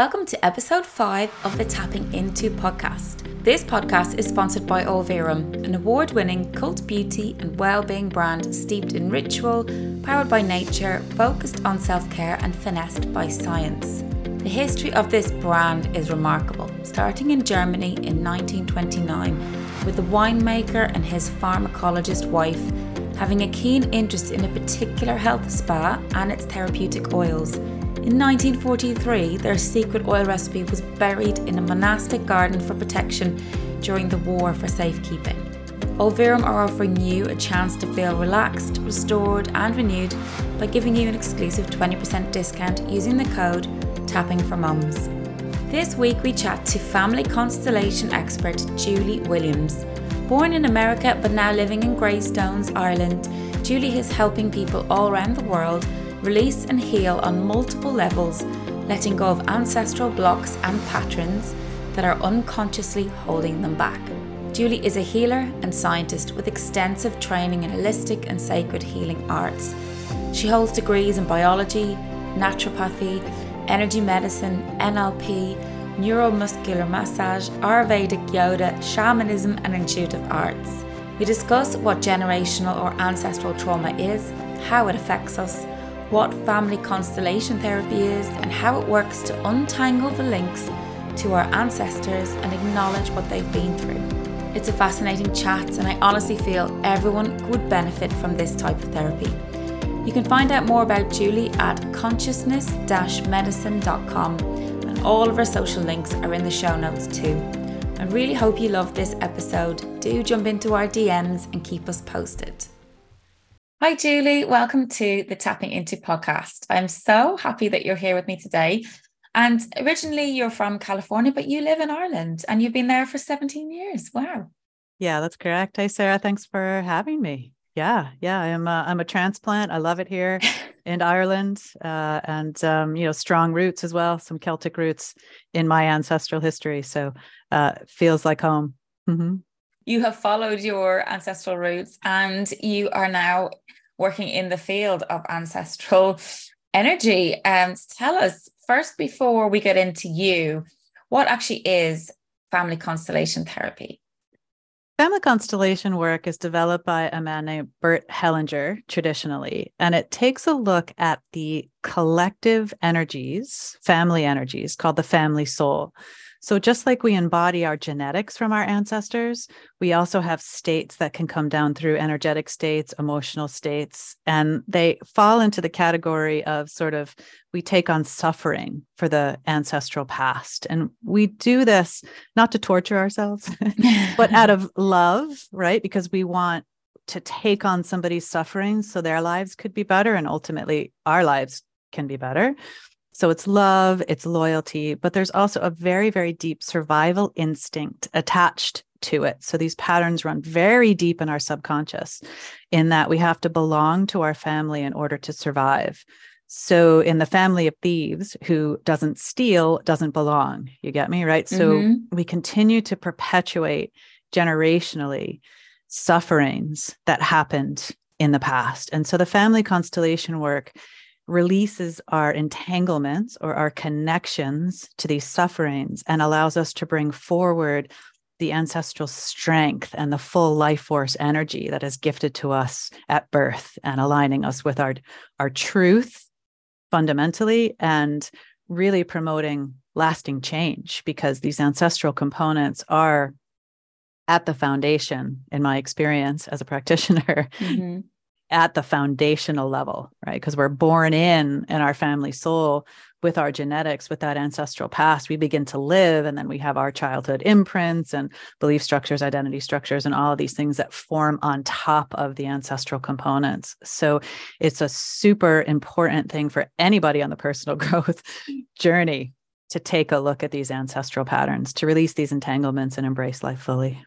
Welcome to episode 5 of the Tapping Into podcast. This podcast is sponsored by Olverum, an award winning cult beauty and well being brand steeped in ritual, powered by nature, focused on self care, and finessed by science. The history of this brand is remarkable, starting in Germany in 1929 with the winemaker and his pharmacologist wife having a keen interest in a particular health spa and its therapeutic oils. In 1943, their secret oil recipe was buried in a monastic garden for protection during the war for safekeeping. Olverum are offering you a chance to feel relaxed, restored, and renewed by giving you an exclusive 20% discount using the code Tapping for Mums. This week we chat to family constellation expert Julie Williams. Born in America but now living in Greystones, Ireland, Julie is helping people all around the world release and heal on multiple levels, letting go of ancestral blocks and patterns that are unconsciously holding them back. Julie is a healer and scientist with extensive training in holistic and sacred healing arts. She holds degrees in biology, naturopathy, energy medicine, NLP, neuromuscular massage, Ayurvedic yoga, shamanism, and intuitive arts. We discuss what generational or ancestral trauma is, how it affects us, what family constellation therapy is, and how it works to untangle the links to our ancestors and acknowledge what they've been through. It's a fascinating chat, and I honestly feel everyone would benefit from this type of therapy. You can find out more about Julie at consciousness medicine.com, and all of our social links are in the show notes too. I really hope you love this episode. Do jump into our DMs and keep us posted. Hi, Julie. Welcome to the Tapping Into podcast. I'm so happy that you're here with me today. And originally, you're from California, but you live in Ireland and you've been there for 17 years. Wow. Yeah, that's correct. Hey, Sarah, thanks for having me. Yeah, yeah, I'm a, I'm a transplant. I love it here in Ireland, uh, and um, you know, strong roots as well, some Celtic roots in my ancestral history. So, uh, feels like home. Mm-hmm you have followed your ancestral roots and you are now working in the field of ancestral energy. Um, tell us first, before we get into you, what actually is family constellation therapy? Family constellation work is developed by a man named Bert Hellinger traditionally, and it takes a look at the collective energies, family energies, called the family soul. So, just like we embody our genetics from our ancestors, we also have states that can come down through energetic states, emotional states, and they fall into the category of sort of we take on suffering for the ancestral past. And we do this not to torture ourselves, but out of love, right? Because we want to take on somebody's suffering so their lives could be better and ultimately our lives can be better. So it's love, it's loyalty, but there's also a very, very deep survival instinct attached to it. So these patterns run very deep in our subconscious, in that we have to belong to our family in order to survive. So in the family of thieves, who doesn't steal doesn't belong. You get me? Right. So mm-hmm. we continue to perpetuate generationally sufferings that happened in the past. And so the family constellation work releases our entanglements or our connections to these sufferings and allows us to bring forward the ancestral strength and the full life force energy that is gifted to us at birth and aligning us with our our truth fundamentally and really promoting lasting change because these ancestral components are at the foundation in my experience as a practitioner. Mm-hmm at the foundational level, right? Because we're born in in our family soul with our genetics, with that ancestral past. We begin to live, and then we have our childhood imprints and belief structures, identity structures, and all of these things that form on top of the ancestral components. So it's a super important thing for anybody on the personal growth journey to take a look at these ancestral patterns, to release these entanglements and embrace life fully.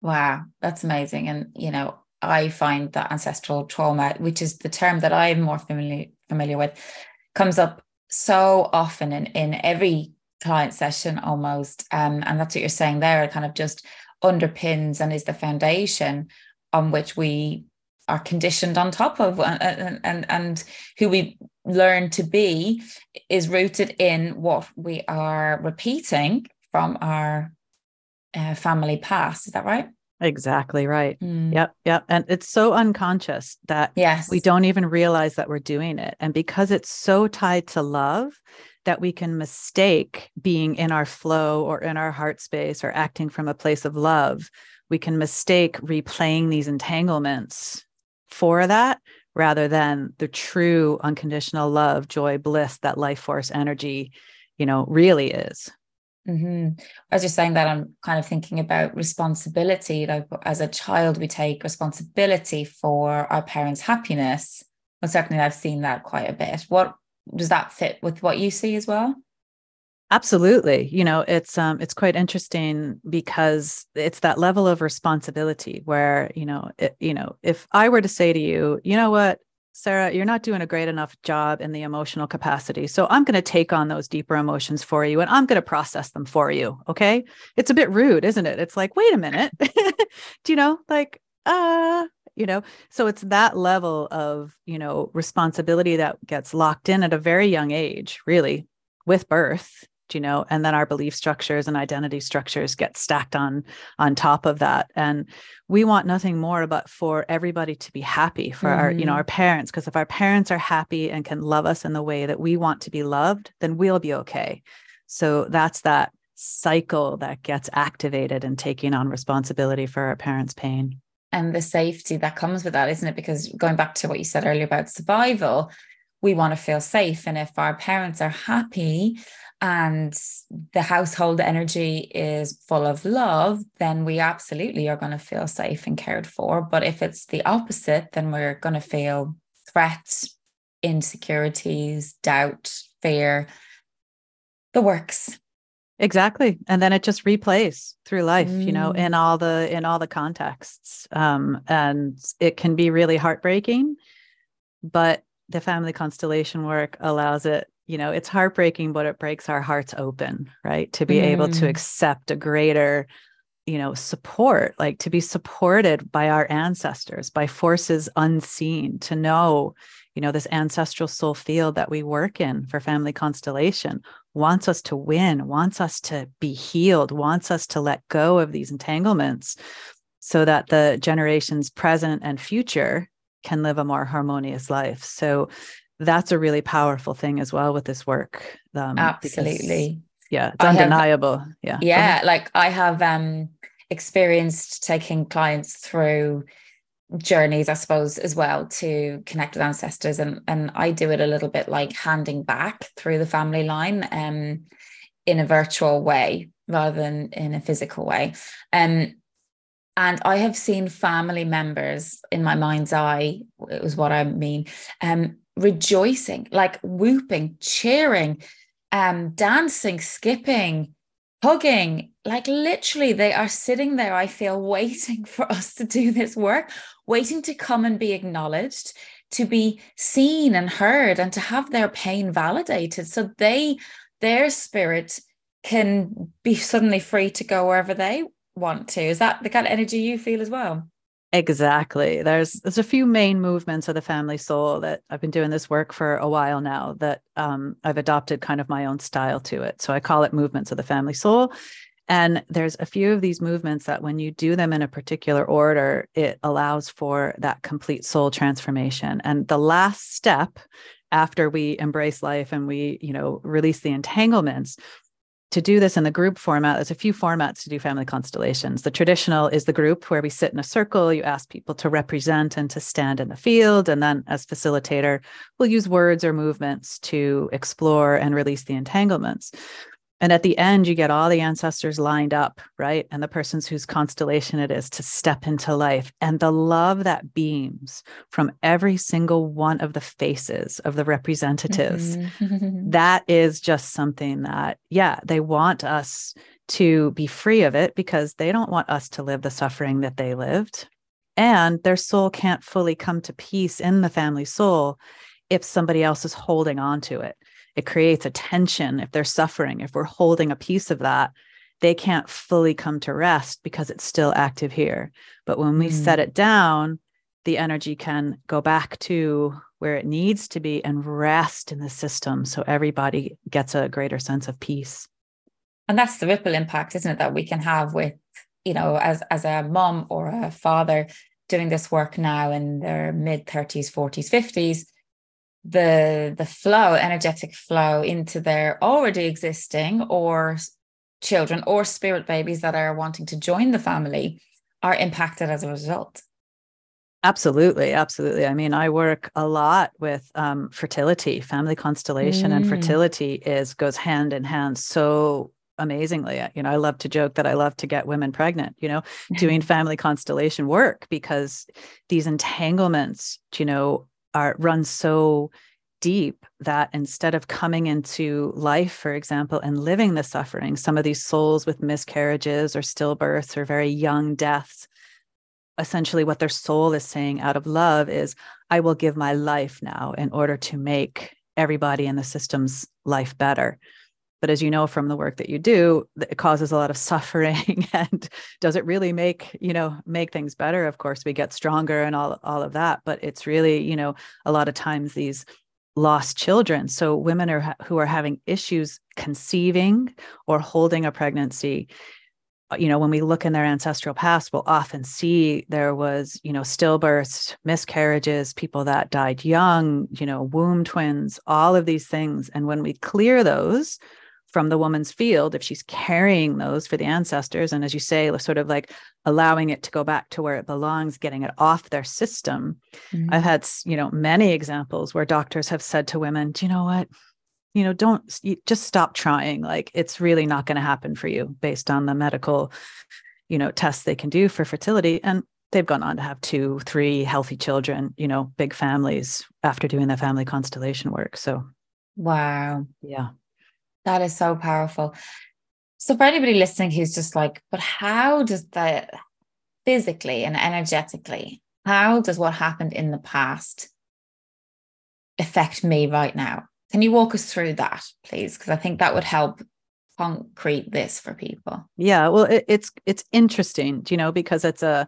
Wow, that's amazing. And, you know, I find that ancestral trauma, which is the term that I'm more familiar familiar with, comes up so often in, in every client session almost. Um, and that's what you're saying there. It kind of just underpins and is the foundation on which we are conditioned on top of and and, and who we learn to be is rooted in what we are repeating from our uh, family past is that right exactly right mm. yep yep and it's so unconscious that yes we don't even realize that we're doing it and because it's so tied to love that we can mistake being in our flow or in our heart space or acting from a place of love we can mistake replaying these entanglements for that rather than the true unconditional love, joy, bliss that life force energy, you know, really is. Mm-hmm. As you're saying that, I'm kind of thinking about responsibility. Like as a child, we take responsibility for our parents' happiness. Well, certainly I've seen that quite a bit. What does that fit with what you see as well? Absolutely. You know, it's um it's quite interesting because it's that level of responsibility where, you know, it, you know, if I were to say to you, you know what, Sarah, you're not doing a great enough job in the emotional capacity. So I'm going to take on those deeper emotions for you and I'm going to process them for you, okay? It's a bit rude, isn't it? It's like, "Wait a minute." Do you know, like uh you know so it's that level of you know responsibility that gets locked in at a very young age really with birth you know and then our belief structures and identity structures get stacked on on top of that and we want nothing more but for everybody to be happy for mm-hmm. our you know mm-hmm. our parents because if our parents are happy and can love us in the way that we want to be loved then we'll be okay so that's that cycle that gets activated and taking on responsibility for our parents pain and the safety that comes with that isn't it because going back to what you said earlier about survival we want to feel safe and if our parents are happy and the household energy is full of love, then we absolutely are going to feel safe and cared for. But if it's the opposite, then we're going to feel threats, insecurities, doubt, fear, the works. Exactly. And then it just replays through life, mm. you know, in mm. all the in all the contexts. Um, and it can be really heartbreaking, but the family constellation work allows it you know it's heartbreaking but it breaks our hearts open right to be mm. able to mm. accept a greater you know support like to be supported by our ancestors by forces unseen to know you know this ancestral soul field that we work in for family constellation wants us to win wants us to be healed wants us to let go of these entanglements so that the generations present and future can live a more harmonious life so that's a really powerful thing as well with this work. Um, Absolutely. Because, yeah, it's undeniable. Have, yeah. Yeah. Like I have um experienced taking clients through journeys, I suppose, as well to connect with ancestors. And and I do it a little bit like handing back through the family line um in a virtual way rather than in a physical way. Um and I have seen family members in my mind's eye, it was what I mean, um, rejoicing, like whooping, cheering, um, dancing, skipping, hugging. Like literally, they are sitting there, I feel, waiting for us to do this work, waiting to come and be acknowledged, to be seen and heard, and to have their pain validated. So they, their spirit can be suddenly free to go wherever they want to. Is that the kind of energy you feel as well? Exactly. There's there's a few main movements of the family soul that I've been doing this work for a while now that um, I've adopted kind of my own style to it. So I call it movements of the family soul. And there's a few of these movements that when you do them in a particular order, it allows for that complete soul transformation. And the last step after we embrace life and we, you know, release the entanglements to do this in the group format, there's a few formats to do family constellations. The traditional is the group where we sit in a circle, you ask people to represent and to stand in the field. And then, as facilitator, we'll use words or movements to explore and release the entanglements. And at the end, you get all the ancestors lined up, right? And the persons whose constellation it is to step into life. And the love that beams from every single one of the faces of the representatives, mm-hmm. that is just something that, yeah, they want us to be free of it because they don't want us to live the suffering that they lived. And their soul can't fully come to peace in the family soul if somebody else is holding on to it it creates a tension. If they're suffering if we're holding a piece of that they can't fully come to rest because it's still active here. But when we mm. set it down the energy can go back to where it needs to be and rest in the system so everybody gets a greater sense of peace. And that's the ripple impact isn't it that we can have with you know as as a mom or a father doing this work now in their mid 30s 40s 50s the the flow energetic flow into their already existing or children or spirit babies that are wanting to join the family are impacted as a result Absolutely, absolutely. I mean, I work a lot with um, fertility, family constellation, mm. and fertility is goes hand in hand so amazingly. You know, I love to joke that I love to get women pregnant. You know, doing family constellation work because these entanglements, you know, are run so deep that instead of coming into life, for example, and living the suffering, some of these souls with miscarriages or stillbirths or very young deaths essentially what their soul is saying out of love is i will give my life now in order to make everybody in the system's life better but as you know from the work that you do it causes a lot of suffering and does it really make you know make things better? Of course we get stronger and all all of that but it's really you know a lot of times these lost children so women are who are having issues conceiving or holding a pregnancy uh, you know when we look in their ancestral past we'll often see there was you know stillbirths miscarriages people that died young you know womb twins all of these things and when we clear those from the woman's field if she's carrying those for the ancestors and as you say sort of like allowing it to go back to where it belongs getting it off their system. Mm-hmm. i've had you know many examples where doctors have said to women do you know what? You know don't just stop trying. Like it's really not going to happen for you based on the medical you know tests they can do for fertility and they've gone on to have two three healthy children you know big families after doing the family constellation work so wow. Yeah that is so powerful so for anybody listening who's just like but how does that physically and energetically how does what happened in the past affect me right now can you walk us through that, please? Because I think that would help concrete this for people. Yeah, well, it, it's it's interesting, you know, because it's a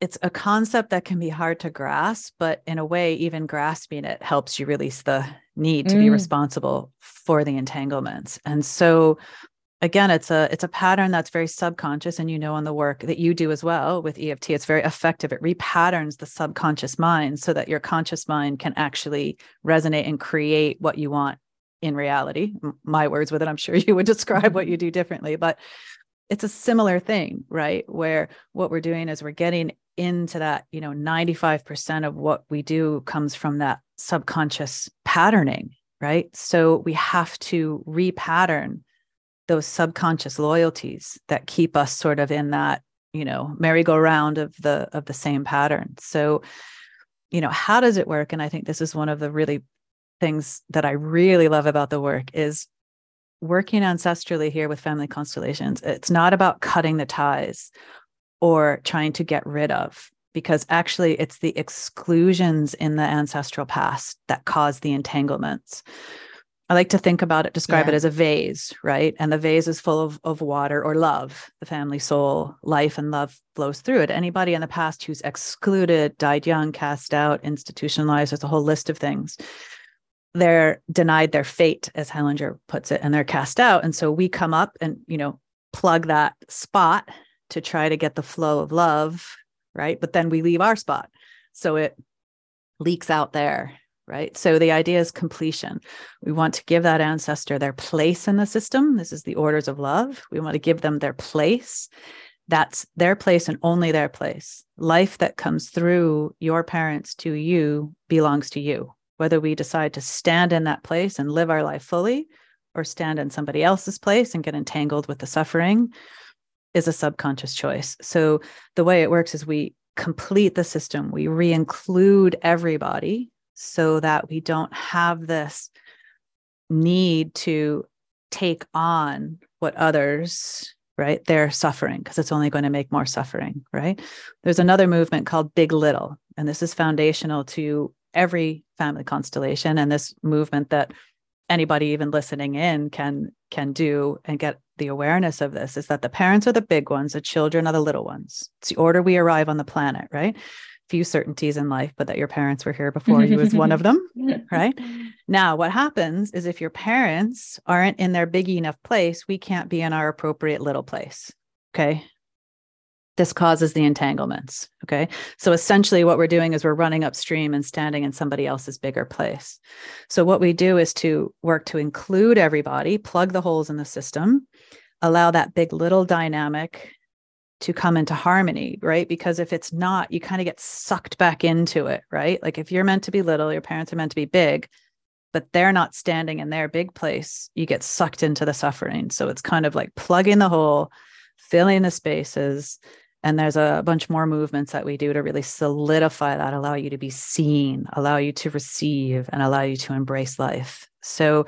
it's a concept that can be hard to grasp, but in a way, even grasping it helps you release the need to mm. be responsible for the entanglements. And so again it's a it's a pattern that's very subconscious and you know on the work that you do as well with EFT it's very effective it repatterns the subconscious mind so that your conscious mind can actually resonate and create what you want in reality my words with it i'm sure you would describe what you do differently but it's a similar thing right? Where what we're doing is we're getting into that you know 95% of what we do comes from that subconscious patterning right? So we have to repattern those subconscious loyalties that keep us sort of in that you know merry-go-round of the of the same pattern. So you know how does it work? And i think this is one of the really things that i really love about the work is working ancestrally here with family constellations it's not about cutting the ties or trying to get rid of because actually it's the exclusions in the ancestral past that cause the entanglements I like to think about it, describe yeah. it as a vase, right? And the vase is full of, of water or love. The family soul, life and love flows through it. Anybody in the past who's excluded, died young, cast out, institutionalized, there's a whole list of things. They're denied their fate, as Hellinger puts it, and they're cast out. And so we come up and, you know, plug that spot to try to get the flow of love, right? But then we leave our spot. So it leaks out there right? So the idea is completion. We want to give that ancestor their place in the system. This is the orders of love. We want to give them their place. That's their place and only their place. Life that comes through your parents to you belongs to you. Whether we decide to stand in that place and live our life fully or stand in somebody else's place and get entangled with the suffering is a subconscious choice. So the way it works is we complete the system, we re include everybody so that we don't have this need to take on what others right they're suffering because it's only going to make more suffering right there's another movement called big little and this is foundational to every family constellation and this movement that anybody even listening in can can do and get the awareness of this is that the parents are the big ones the children are the little ones it's the order we arrive on the planet right few certainties in life, but that your parents were here before you was one of them, right? Now, what happens is if your parents aren't in their big enough place, we can't be in our appropriate little place. Okay. This causes the entanglements. Okay. So essentially, what we're doing is we're running upstream and standing in somebody else's bigger place. So, what we do is to work to include everybody, plug the holes in the system, allow that big little dynamic to come into harmony, right? Because if it's not, you kind of get sucked back into it, right? Like if you're meant to be little, your parents are meant to be big, but they're not standing in their big place, you get sucked into the suffering. So it's kind of like plugging the hole, filling the spaces. And there's a bunch more movements that we do to really solidify that, allow you to be seen, allow you to receive, and allow you to embrace life. So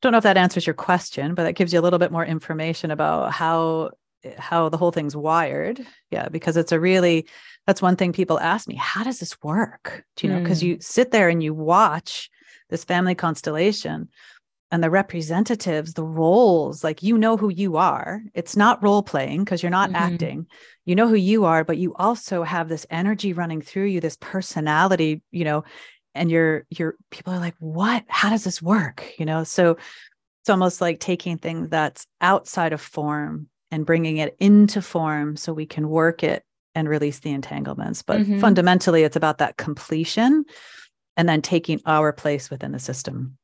don't know if that answers your question, but that gives you a little bit more information about how how the whole thing's wired. Yeah, because it's a really that's one thing people ask me, how does this work? Do you know, because mm. you sit there and you watch this family constellation and the representatives, the roles, like you know who you are. It's not role playing because you're not mm-hmm. acting. You know who you are, but you also have this energy running through you, this personality, you know, and you're you're people are like, what? How does this work? You know, so it's almost like taking things that's outside of form and bringing it into form so we can work it and release the entanglements. But mm-hmm. fundamentally, it's about that completion and then taking our place within the system.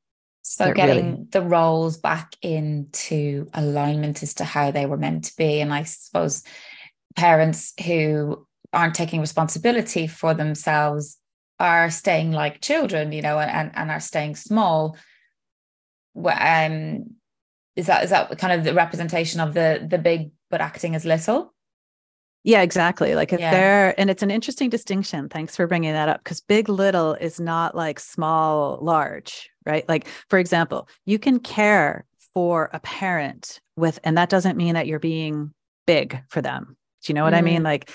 So getting really... the roles back into alignment as to how they were meant to be. And I suppose parents who aren't taking responsibility for themselves are staying like children, you know, and, and are staying small. Um, is that is that kind of the representation of the the big but acting as little yeah exactly like if yeah. they're and it's an interesting distinction thanks for bringing that up because big little is not like small large right like for example you can care for a parent with and that doesn't mean that you're being big for them do you know what mm. i mean mm. like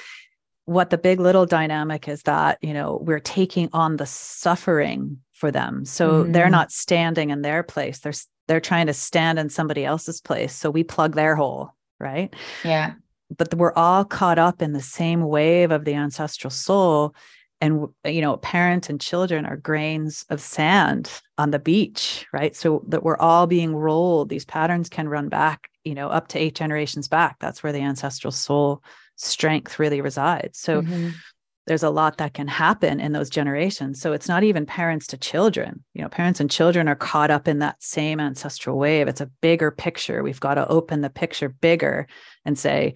what the big little dynamic is that you know we're taking on the suffering for them so mm. they're not standing in their place they're they're trying to stand in somebody else's place. So we plug their hole, right? Yeah. But we're all caught up in the same wave of the ancestral soul. And, you know, parents and children are grains of sand on the beach, right? So that we're all being rolled. These patterns can run back, you know, up to eight generations back. That's where the ancestral soul strength really resides. So, mm-hmm there's a lot that can happen in those generations. So it's not even parents to children. You know, parents and children are caught up in that same ancestral wave. It's a bigger picture. We've got to open the picture bigger and say,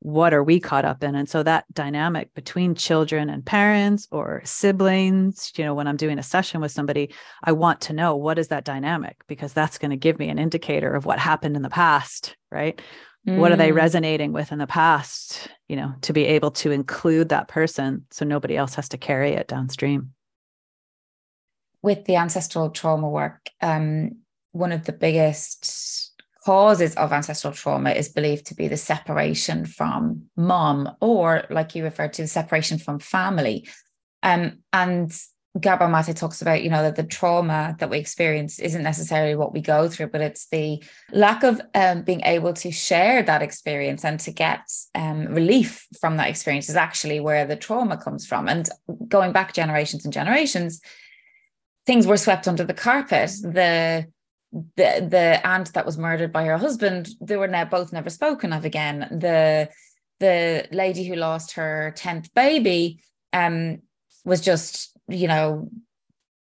what are we caught up in? And so that dynamic between children and parents or siblings, you know, when I'm doing a session with somebody, I want to know what is that dynamic because that's going to give me an indicator of what happened in the past, right? Mm. What are they mm. resonating with in the past? You know, to be able to include that person so nobody else has to carry it downstream. With the ancestral trauma work, um, one of the biggest causes of ancestral trauma is believed to be the separation from mom, or like you referred to, the separation from family. Um, and Gabor Mate talks about, you know, that the trauma that we experience isn't necessarily what we go through, but it's the lack of um, being able to share that experience and to get um, relief from that experience is actually where the trauma comes from. And going back generations and generations, things were swept under the carpet. The the the aunt that was murdered by her husband, they were now both never spoken of again. The the lady who lost her tenth baby um, was just you know,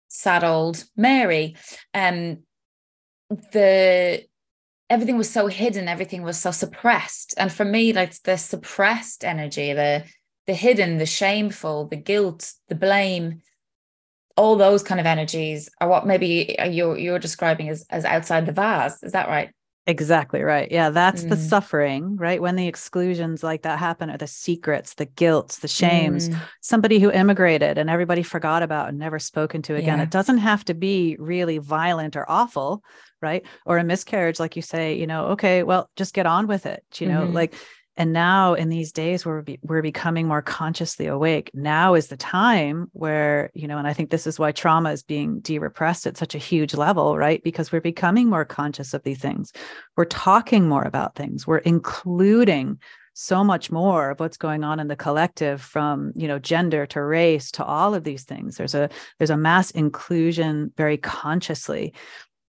sad old Mary. Um, the everything was so hidden, everything was so suppressed. And for me, like the suppressed energy, the the hidden, the shameful, the guilt, the blame, all those kind of energies are what maybe you're you're describing as as outside the vase. Is that right? Exactly right. Yeah, that's mm. the suffering, right? When the exclusions like that happen, or the secrets, the guilt, the shames, mm. somebody who immigrated and everybody forgot about and never spoken to again. Yeah. It doesn't have to be really violent or awful, right? Or a miscarriage, like you say, you know, okay, well, just get on with it. You know, mm-hmm. like and now in these days where we're, becoming more consciously awake now is the time where you know and i think this is why trauma is being de-repressed at such a huge level right? Because we're becoming more conscious of these things. We're talking more about things. We're including so much more of what's going on in the collective from you know gender to race to all of these things. There's a there's a mass inclusion very consciously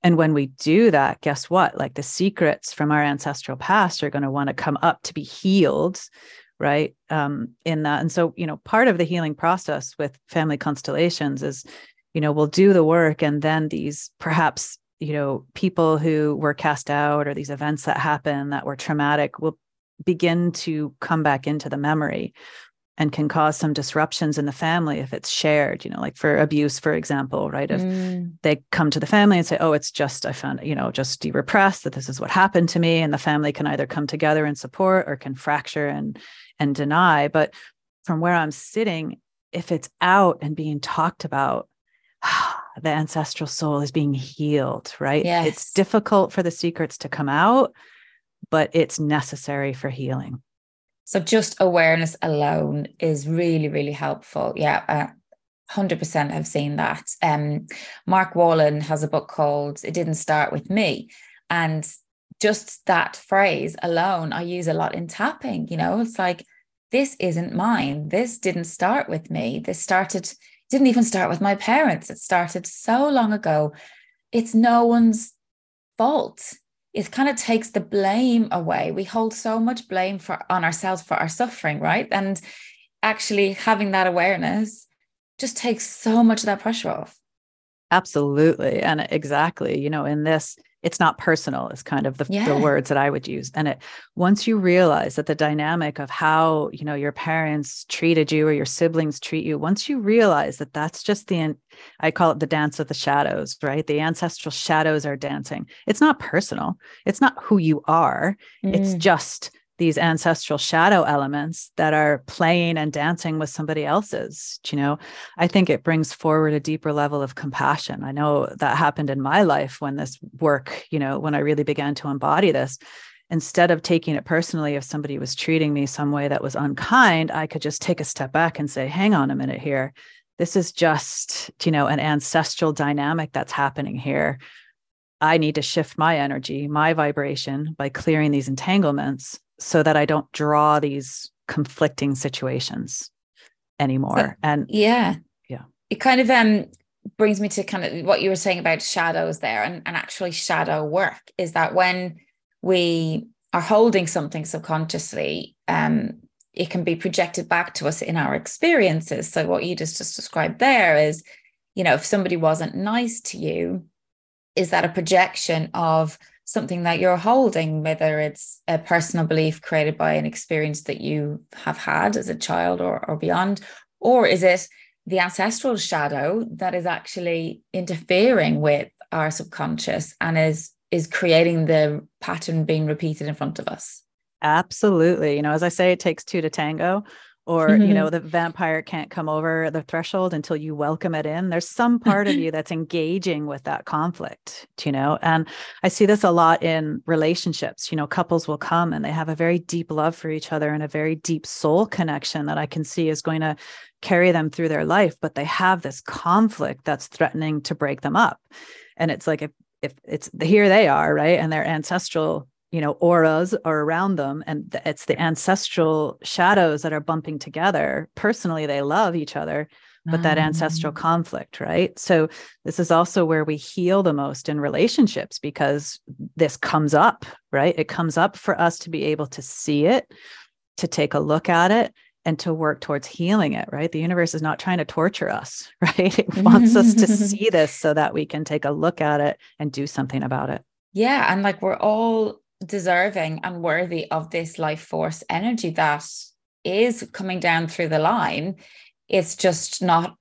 and when we do that guess what? Like the secrets from our ancestral past are going to want to come up to be healed right? Um in that and so you know part of the healing process with family constellations is you know we'll do the work and then these perhaps you know people who were cast out or these events that happen that were traumatic will begin to come back into the memory and can cause some disruptions in the family if it's shared you know like for abuse for example right if mm. they come to the family and say oh it's just i found you know just repressed that this is what happened to me and the family can either come together and support or can fracture and and deny but from where i'm sitting if it's out and being talked about the ancestral soul is being healed right yes. it's difficult for the secrets to come out but it's necessary for healing. So just awareness alone is really, really helpful. Yeah. Uh, 100% have seen that. Um, Mark Wolynn has a book called It Didn't Start With Me. And just that phrase alone, I use a lot in tapping. You know, it's like, this isn't mine. This didn't start with me. This started, didn't even start with my parents. It started so long ago. It's no one's fault it kind of takes the blame away. We hold so much blame for on ourselves for our suffering, right? And actually having that awareness just takes so much of that pressure off. Absolutely. And exactly, you know, in this it's not personal is kind of the, yeah. the, words that i would use. And it once you realize that the dynamic of how you know your parents treated you or your siblings treat you once you realize that that's just the i call it the dance of the shadows right? The ancestral shadows are dancing. It's not personal. It's not who you are. Mm. it's just these ancestral shadow elements that are playing and dancing with somebody else's you know? I think it brings forward a deeper level of compassion. I know that happened in my life when this work you know when i really began to embody this. Instead of taking it personally if somebody was treating me some way that was unkind i could just take a step back and say hang on a minute here. This is just you know an ancestral dynamic that's happening here. I need to shift my energy, my vibration by clearing these entanglements so that I don't draw these conflicting situations anymore. So, and yeah, yeah, it kind of um brings me to kind of what you were saying about shadows there and, and actually shadow work is that when we are holding something subconsciously, um, it can be projected back to us in our experiences. So what you just, just described there is, you know, if somebody wasn't nice to you, is that a projection of something that you're holding, whether it's a personal belief created by an experience that you have had as a child or, or beyond, or is it the ancestral shadow that is actually interfering with our subconscious and is is creating the pattern being repeated in front of us? Absolutely. You know, as I say, it takes two to tango or mm-hmm. you know the vampire can't come over the threshold until you welcome it in. There's some part of you that's engaging with that conflict you know and i see this a lot in relationships. You know couples will come and they have a very deep love for each other and a very deep soul connection that i can see is going to carry them through their life but they have this conflict that's threatening to break them up. And it's like if if it's here they are right and their ancestral you know auras are around them and it's the ancestral shadows that are bumping together. Personally they love each other but that ancestral ah. conflict right? So this is also where we heal the most in relationships because this comes up right? It comes up for us to be able to see it to take a look at it and to work towards healing it right? The universe is not trying to torture us right? It wants us to see this so that we can take a look at it and do something about it. Yeah and like we're all deserving and worthy of this life force energy that is coming down through the line. It's just not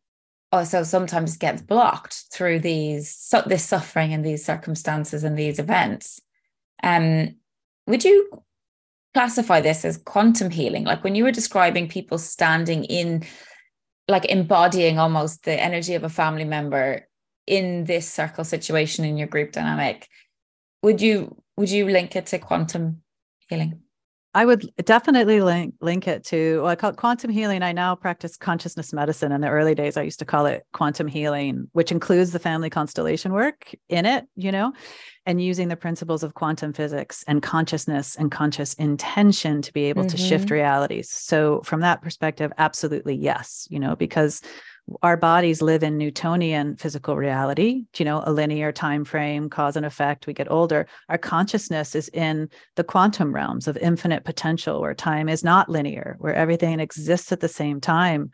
also sometimes gets blocked through these this suffering and these circumstances and these events. Um, would you classify this as quantum healing? Like when you were describing people standing in, like embodying almost the energy of a family member in this circle situation in your group dynamic, would you would you link it to quantum healing? I would definitely link link it to well, I call it quantum healing. I now practice consciousness medicine. In the early days, I used to call it quantum healing, which includes the family constellation work in it, you know, and using the principles of quantum physics and consciousness and conscious intention to be able mm-hmm. to shift mm-hmm. realities. So from that perspective, absolutely yes, you know, because our bodies live in newtonian physical reality you know a linear time frame cause and effect we get older. Our consciousness is in the quantum realms of infinite potential where time is not linear where everything exists at the same time.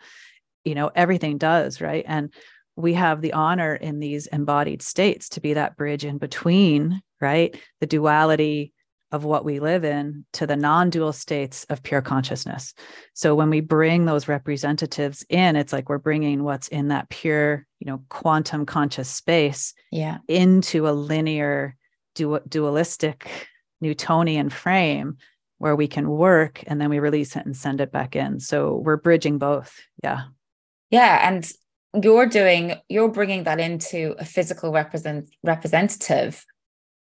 You know everything does right? And we have the honor in these embodied states to be that bridge in between right? The duality of what we live in to the non-dual states of pure consciousness. So when we bring those representatives in it's like we're bringing what's in that pure you know quantum conscious space yeah. into a linear du- dualistic newtonian frame where we can work and then we release it and send it back in. So we're bridging both. Yeah. Yeah. And you're doing you're bringing that into a physical represent representative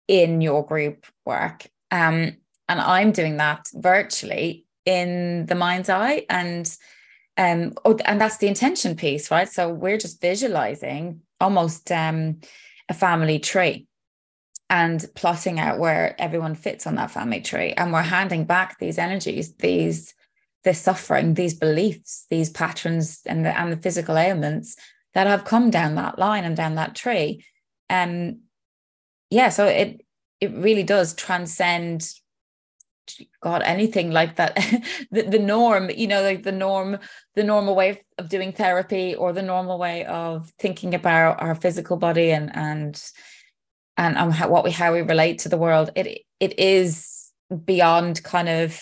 in your group work um, and I'm doing that virtually in the mind's eye. And um, oh, and that's the intention piece, right? So we're just visualizing almost um, a family tree and plotting out where everyone fits on that family tree. And we're handing back these energies, these this suffering, these beliefs, these patterns, and the and the physical ailments that have come down that line and down that tree. Um, yeah, so it it really does transcend god anything like that. The, the norm you know like the norm the normal way of doing therapy or the normal way of thinking about our physical body and and and, and how, what we how we relate to the world. It it is beyond kind of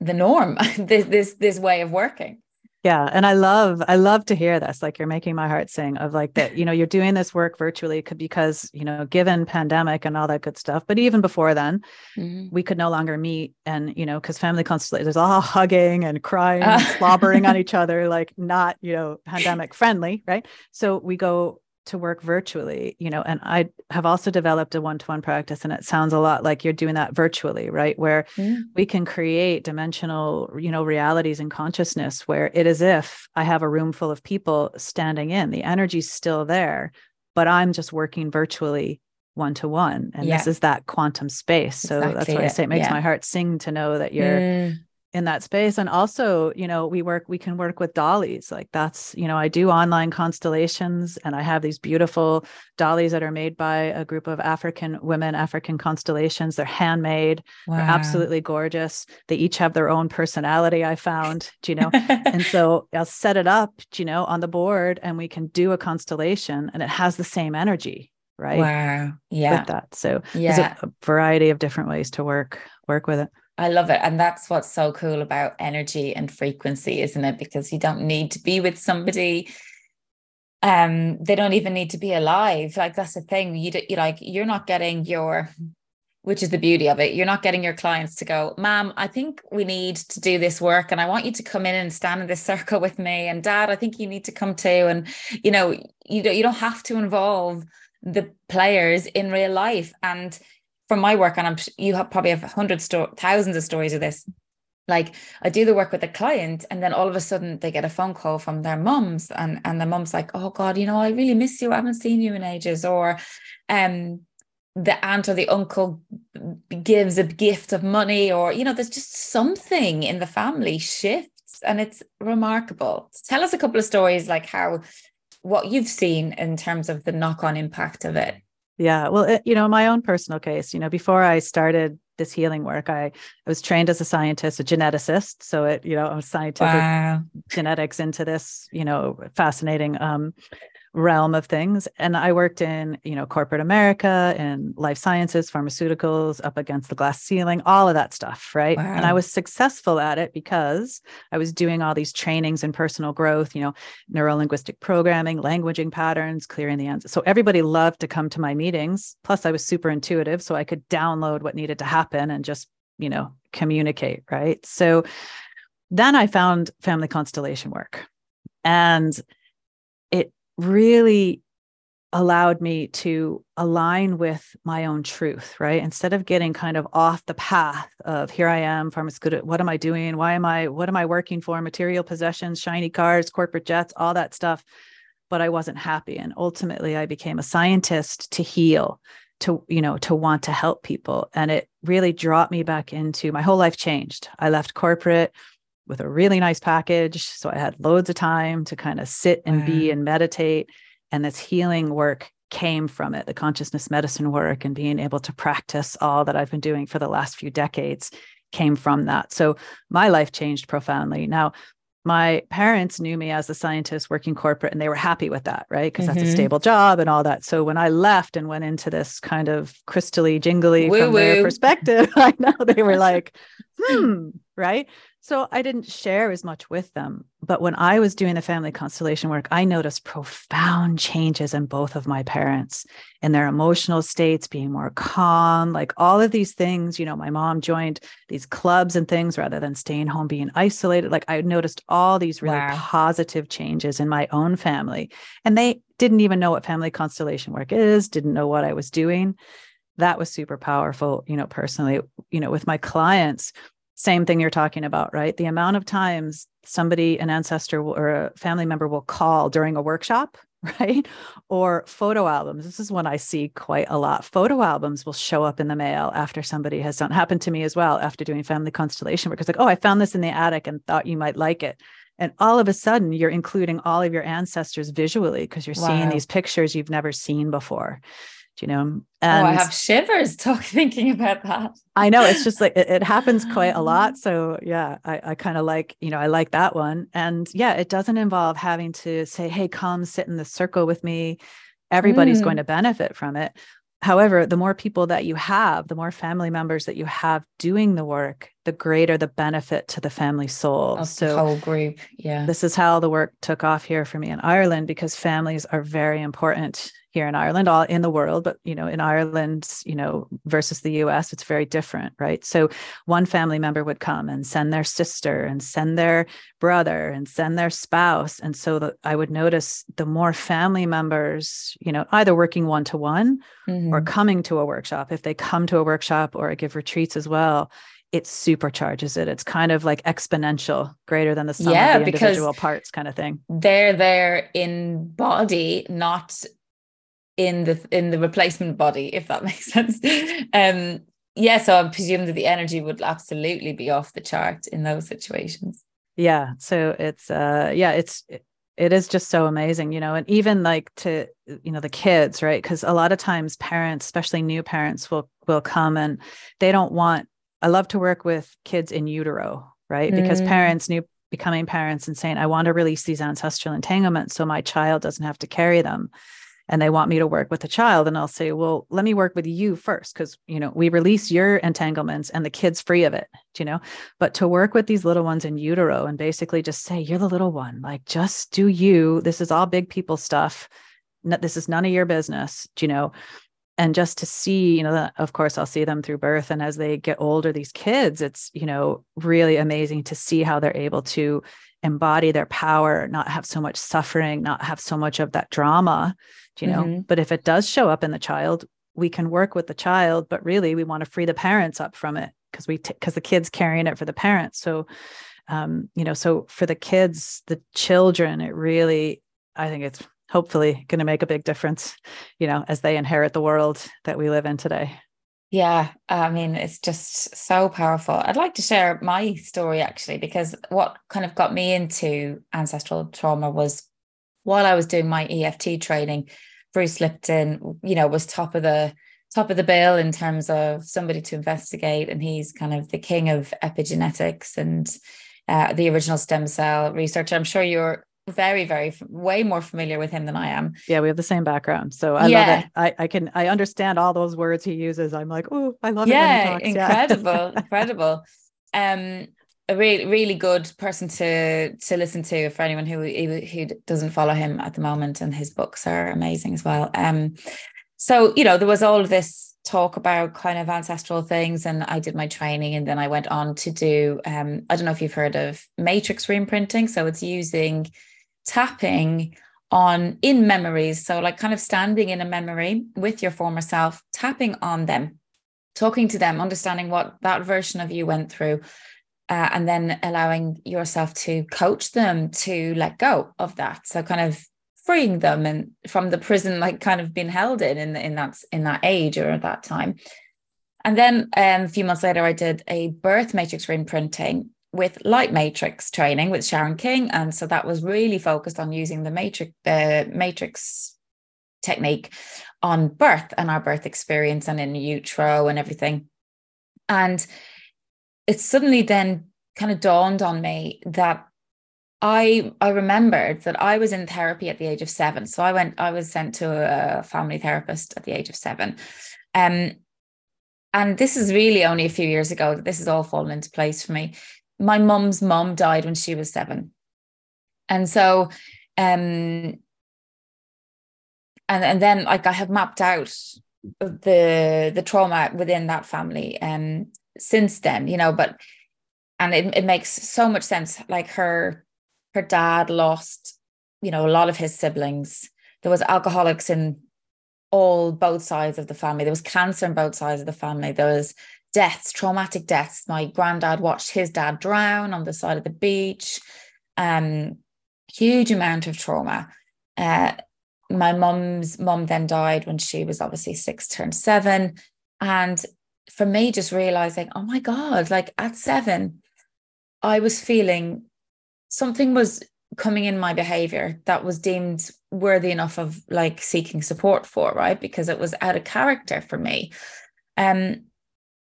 the norm this this this way of working yeah and i love i love to hear this like you're making my heart sing of like that you know you're doing this work virtually because you know given pandemic and all that good stuff but even before then mm-hmm. we could no longer meet and you know because family constellation there's all hugging and crying and slobbering on each other like not you know pandemic friendly right so we go to work virtually you know and i have also developed a one-to-one practice and it sounds a lot like you're doing that virtually right where mm. we can create dimensional you know realities and consciousness where it is if i have a room full of people standing in the energy's still there but i'm just working virtually one to one and yeah. this is that quantum space so exactly that's why i say it makes yeah. my heart sing to know that you're mm in that space and also you know we work we can work with dollies like that's you know i do online constellations and i have these beautiful dollies that are made by a group of african women african constellations they're handmade wow. they're absolutely gorgeous they each have their own personality i found you know and so i'll set it up you know on the board and we can do a constellation and it has the same energy right wow yeah with that so yeah. there's a, a variety of different ways to work work with it I love it. And that's what's so cool about energy and frequency, isn't it? Because you don't need to be with somebody. Um, they don't even need to be alive. Like that's the thing. You do, you like you're not getting your which is the beauty of it. You're not getting your clients to go, Mom, I think we need to do this work and I want you to come in and stand in this circle with me. And Dad, I think you need to come too. And you know, you don't you don't have to involve the players in real life. And from my work, and I'm you have probably have hundreds, sto- thousands of stories of this. Like I do the work with the client, and then all of a sudden they get a phone call from their mums, and and the mum's like, "Oh God, you know, I really miss you. I haven't seen you in ages." Or, um, the aunt or the uncle gives a gift of money, or you know, there's just something in the family shifts, and it's remarkable. Tell us a couple of stories, like how what you've seen in terms of the knock-on impact of it. Yeah. Well, it, you know, my own personal case, you know, before I started this healing work, I, I was trained as a scientist, a geneticist. So it, you know, scientific wow. genetics into this, you know, fascinating um, realm of things. And i worked in you know corporate america and life sciences pharmaceuticals up against the glass ceiling all of that stuff right? Wow. and i was successful at it because i was doing all these trainings in personal growth you know neuro-linguistic programming languaging patterns clearing the answers so everybody loved to come to my meetings. Plus i was super intuitive so i could download what needed to happen and just you know communicate right? So then i found family constellation work. And really allowed me to align with my own truth, right? Instead of getting kind of off the path of here I am, pharmaceutical, what am I doing? Why am I, what am I working for? Material possessions, shiny cars, corporate jets, all that stuff. But I wasn't happy. And ultimately I became a scientist to heal, to, you know, to want to help people. And it really dropped me back into my whole life changed. I left corporate with a really nice package. So I had loads of time to kind of sit and wow. be and meditate and this healing work came from it the consciousness medicine work and being able to practice all that I've been doing for the last few decades came from that. So my life changed profoundly. Now, my parents knew me as a scientist working corporate and they were happy with that, right? Because mm-hmm. that's a mm-hmm. stable job and all that. So when I left and went into this kind of crystally jingly Woo-woo. from their perspective, I know they were like, hmm, right? So I didn't share as much with them. But when I was doing the family constellation work, I noticed profound changes in both of my parents in their emotional states, being more calm, like all of these things. You know, my mom joined these clubs and things rather than staying home, being isolated. Like I noticed all these really wow. positive changes in my own family. And they didn't even know what family constellation work is, didn't know what I was doing. That was super powerful, you know, personally, you know, with my clients same thing you're talking about, right? The amount of times somebody, an ancestor or a family member will call during a workshop, right? Or photo albums. This is one I see quite a lot. Photo albums will show up in the mail after somebody has done, happened to me as well after doing family constellation work. It's like, oh, I found this in the attic and thought you might like it. And all of a sudden, you're including all of your ancestors visually because you're wow. seeing these pictures you've never seen before you know? And oh, i have shivers talk thinking about that. I know it's just like it, it happens quite a lot. So yeah i, I kind of like you know i like that one. And yeah it doesn't involve having to say hey come sit in the circle with me. Everybody's mm. going to benefit from it. However the more people that you have the more family members that you have doing the work the greater the benefit to the family soul. Of so whole group yeah. this is how the work took off here for me in ireland because families are very important here in Ireland, all in the world, but you know, in Ireland, you know, versus the US, it's very different, right? So one family member would come and send their sister and send their brother and send their spouse. And so that I would notice the more family members, you know, either working one to one or mm-hmm. coming to a workshop. If they come to a workshop or I give retreats as well, it supercharges it. It's kind of like exponential, greater than the sum yeah, of the individual parts, kind of thing. They're there in body, not in the in the replacement body if that makes sense. Um yeah so i presume that the energy would absolutely be off the chart in those situations. Yeah so it's uh yeah it's it is just so amazing you know and even like to you know the kids right? Because a lot of times parents especially new parents will will come and they don't want i love to work with kids in utero right? Because mm. parents new becoming parents and saying i want to release these ancestral entanglements so my child doesn't have to carry them and they want me to work with the child and i'll say well let me work with you first because you know we release your entanglements and the kid's free of it you know? But to work with these little ones in utero and basically just say you're the little one like just do you. This is all big people stuff. This is none of your business you know? And just to see you know of course i'll see them through birth and as they get older these kids it's you know really amazing to see how they're able to embody their power not have so much suffering not have so much of that drama you know mm-hmm. but if it does show up in the child we can work with the child but really we want to free the parents up from it because we because t- the kids carrying it for the parents so um you know so for the kids the children it really i think it's hopefully going to make a big difference you know as they inherit the world that we live in today yeah, I mean, it's just so powerful. I'd like to share my story actually, because what kind of got me into ancestral trauma was while I was doing my EFT training, Bruce Lipton, you know, was top of the top of the bill in terms of somebody to investigate, and he's kind of the king of epigenetics and uh, the original stem cell research. I'm sure you're very, very way more familiar with him than I am. Yeah, we have the same background, so I yeah. love it. I, I can I understand all those words he uses. I'm like, oh, I love it. yeah, it. incredible, yeah, incredible. Um, a really really good person to to listen to for anyone who who doesn't follow him at the moment and his books are amazing as well um so you know there was all of this talk about kind of ancestral things and I did my training and then I went on to do um I don't know if you've heard of matrix reimprinting so it's using tapping on in memories. So, like, kind of standing in a memory with your former self, tapping on them, talking to them, understanding what that version of you went through, uh, and then allowing yourself to coach them to let go of that. So, kind of freeing them and from the prison, like kind of being held in in, in that in that age or at that time. And then um, a few months later, I did a birth matrix imprinting with light matrix training with Sharon King, and so that was really focused on using the matrix matrix technique on birth and our birth experience and in utero and everything. And it suddenly then kind of dawned on me that I I remembered that I was in therapy at the age of seven. So I went, I was sent to a family therapist at the age of seven. Um, and this is really only a few years ago that this has all fallen into place for me. My mum's mum died when she was seven. And so um and and then like I have mapped out the the trauma within that family um since then, you know, but and it, it makes so much sense. Like her her dad lost, you know, a lot of his siblings. There was alcoholics in all both sides of the family. There was cancer in both sides of the family. There was deaths, traumatic deaths. My granddad watched his dad drown on the side of the beach. Um, huge amount of trauma. Uh, my mum's mum then died when she was obviously six turned seven. And for me, just realizing, oh my God, like at seven, I was feeling something was coming in my behavior that was deemed worthy enough of like seeking support for, right? Because it was out of character for me. Um,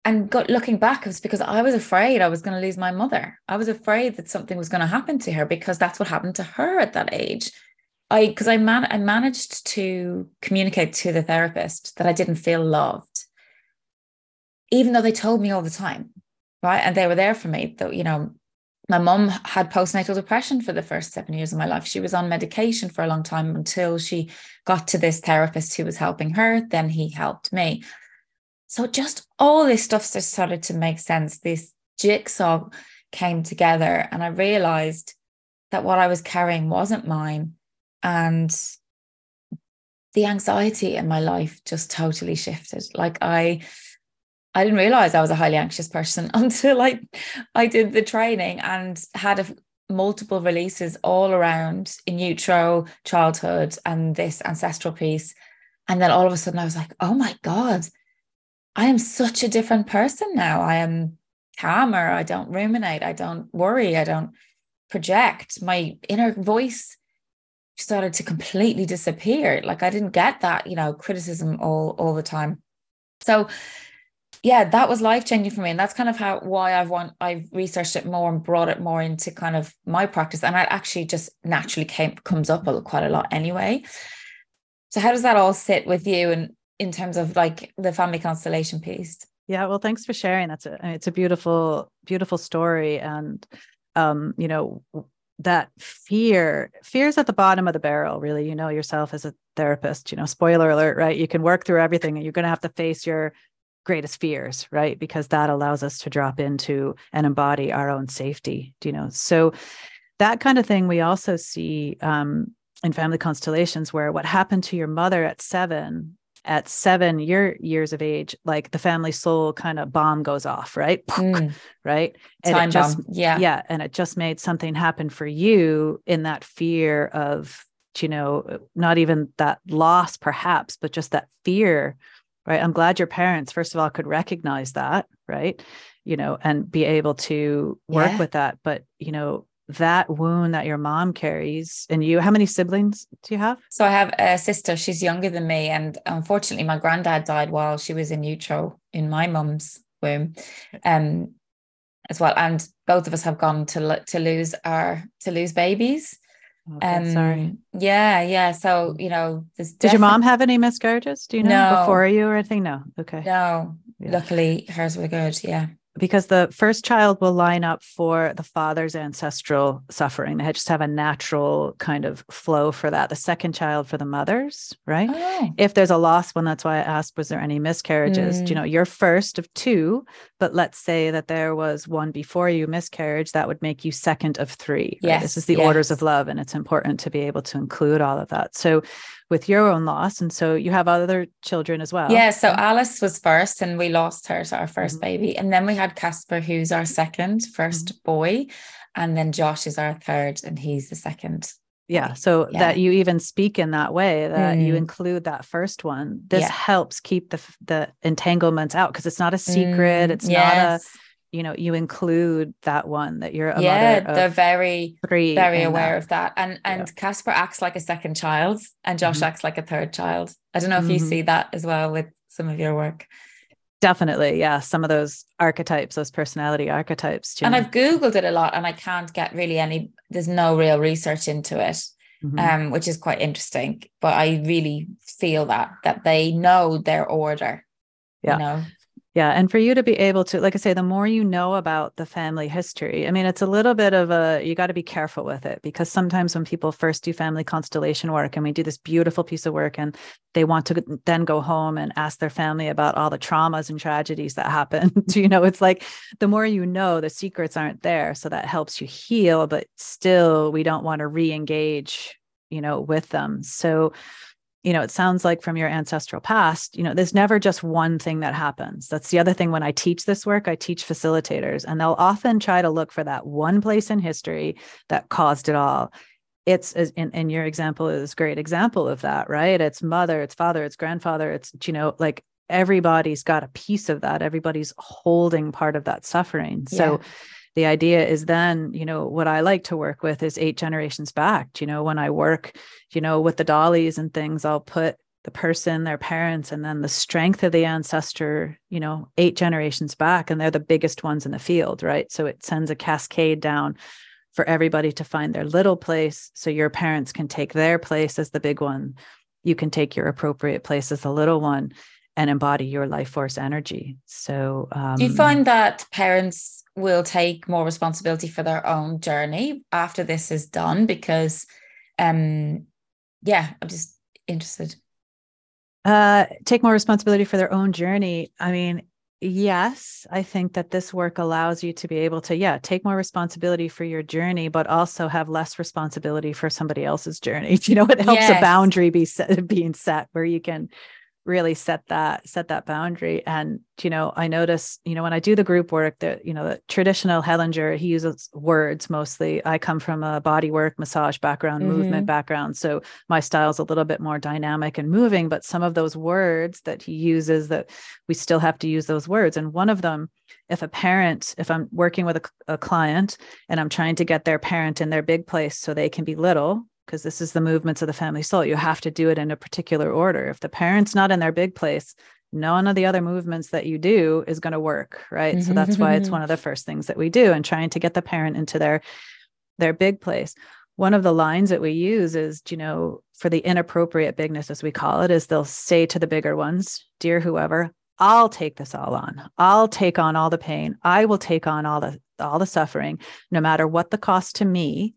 and got looking back, it was because I was afraid I was going to lose my mother. I was afraid that something was going to happen to her because that's what happened to her at that age. I because I man I managed to communicate to the therapist that I didn't feel loved, even though they told me all the time, right? And they were there for me. Though you know, my mom had postnatal depression for the first seven years of my life. She was on medication for a long time until she got to this therapist who was helping her. Then he helped me. So just all this stuff just started to make sense. This jigsaw came together, and I realized that what I was carrying wasn't mine. And the anxiety in my life just totally shifted. Like I I didn't realize I was a highly anxious person until I I did the training and had a, multiple releases all around in utero, childhood, and this ancestral piece. And then all of a sudden I was like, oh my God, I am such a different person now. I am calmer. I don't ruminate. I don't worry. I don't project. My inner voice started to completely disappear. Like I didn't get that, you know, criticism all all the time. So yeah, that was life changing for me, and that's kind of how why I've want I've researched it more and brought it more into kind of my practice, and it actually just naturally came comes up quite a lot anyway. So how does that all sit with you, and in terms of like the family constellation piece? Yeah, well, thanks for sharing. That's a it's a beautiful beautiful story, and um, you know that fear fear is at the bottom of the barrel really you know yourself as a therapist you know spoiler alert right you can work through everything and you're going to have to face your greatest fears, right? Because that allows us to drop into and embody our own safety, Do you know. So that kind of thing we also see um, in family constellations where what happened to your mother at seven at seven your years of age like the family soul kind of bomb goes off right mm. right and Time just, bomb. yeah yeah and it just made something happen for you in that fear of you know not even that loss perhaps but just that fear right? I'm glad your parents first of all could recognize that right? You know and be able to work yeah. with that. But you know that wound that your mom carries and you how many siblings do you have? So i have a sister. She's younger than me and unfortunately my granddad died while she was in utero in my mum's womb um as well. And both of us have gone to to lose our to lose babies Okay, um, sorry. Yeah, yeah. So you know, did your mom have any miscarriages? Do you know no. before you or anything? No. Okay. No. Yeah. Luckily, hers were good. Yeah. Because the first child will line up for the father's ancestral suffering. They just have a natural kind of flow for that. The second child for the mother's, right? Oh. If there's a lost one, that's why I asked, was there any miscarriages? Mm. You know, you're first of two, but let's say that there was one before you miscarriage, that would make you second of three. Right? Yes. This is the yes. orders of love, and it's important to be able to include all of that. So with your own loss. And so you have other children as well. Yeah. So Alice was first, and we lost her to our 1st mm-hmm. baby. And then we had Casper, who's our second, 1st mm-hmm. boy. And then Josh is our third, and he's the second. Yeah. So yeah. that you even speak in that way, that mm. you include that first one. This yeah. helps keep the the entanglements out because it's not a secret. Mm. It's yes. not a you know you include that one that you're yeah they're very very aware that. of that and and casper yeah. acts like a second child and josh mm-hmm. acts like a third child i don't know if mm-hmm. you see that as well with some of your work definitely yeah some of those archetypes those personality archetypes and i've googled it a lot and i can't get really any there's no real research into it mm-hmm. um which is quite interesting but i really feel that that they know their order yeah you know yeah. And for you to be able to, like I say, the more you know about the family history, I mean, it's a little bit of a, you got to be careful with it because sometimes when people first do family constellation work and we do this beautiful piece of work and they want to then go home and ask their family about all the traumas and tragedies that happened, you know, it's like the more you know, the secrets aren't there. So that helps you heal, but still, we don't want to re engage, you know, with them. So, you know, it sounds like from your ancestral past, you know, there's never just one thing that happens. That's the other thing when I teach this work, I teach facilitators, and they'll often try to look for that one place in history that caused it all. It's in, in your example is a great example of that, right? It's mother, it's father, it's grandfather, it's, you know, like everybody's got a piece of that. Everybody's holding part of that suffering. Yeah. The idea is then you know what i like to work with is eight generations back. You know when i work you know with the dollies and things i'll put the person their parents and then the strength of the ancestor you know eight generations back and they're the biggest ones in the field right? So it sends a cascade down for everybody to find their little place. So your parents can take their place as the big one. You can take your appropriate place as the little one and embody your life force energy. So um, do you find that parents will take more responsibility for their own journey after this is done because um yeah i'm just interested. Uh take more responsibility for their own journey. I mean yes i think that this work allows you to be able to yeah take more responsibility for your journey but also have less responsibility for somebody else's journey. You know it helps yes. a boundary be set, being set where you can really set that set that boundary. And you know i notice you know when i do the group work that you know the traditional hellinger he uses words mostly. I come from a body work massage background mm-hmm. movement background. So my style is a little bit more dynamic and moving but some of those words that he uses that we still have to use those words. And one of them if a parent if i'm working with a, a client and i'm trying to get their parent in their big place so they can be little because this is the movements of the family soul. You have to do it in a particular order. If the parent's not in their big place, none of the other movements that you do is going to work, right? Mm-hmm. So that's why it's one of the first things that we do and trying to get the parent into their their big place. One of the lines that we use is, you know, for the inappropriate bigness as we call it is they'll say to the bigger ones, "Dear whoever, I'll take this all on. I'll take on all the pain. I will take on all the all the suffering no matter what the cost to me."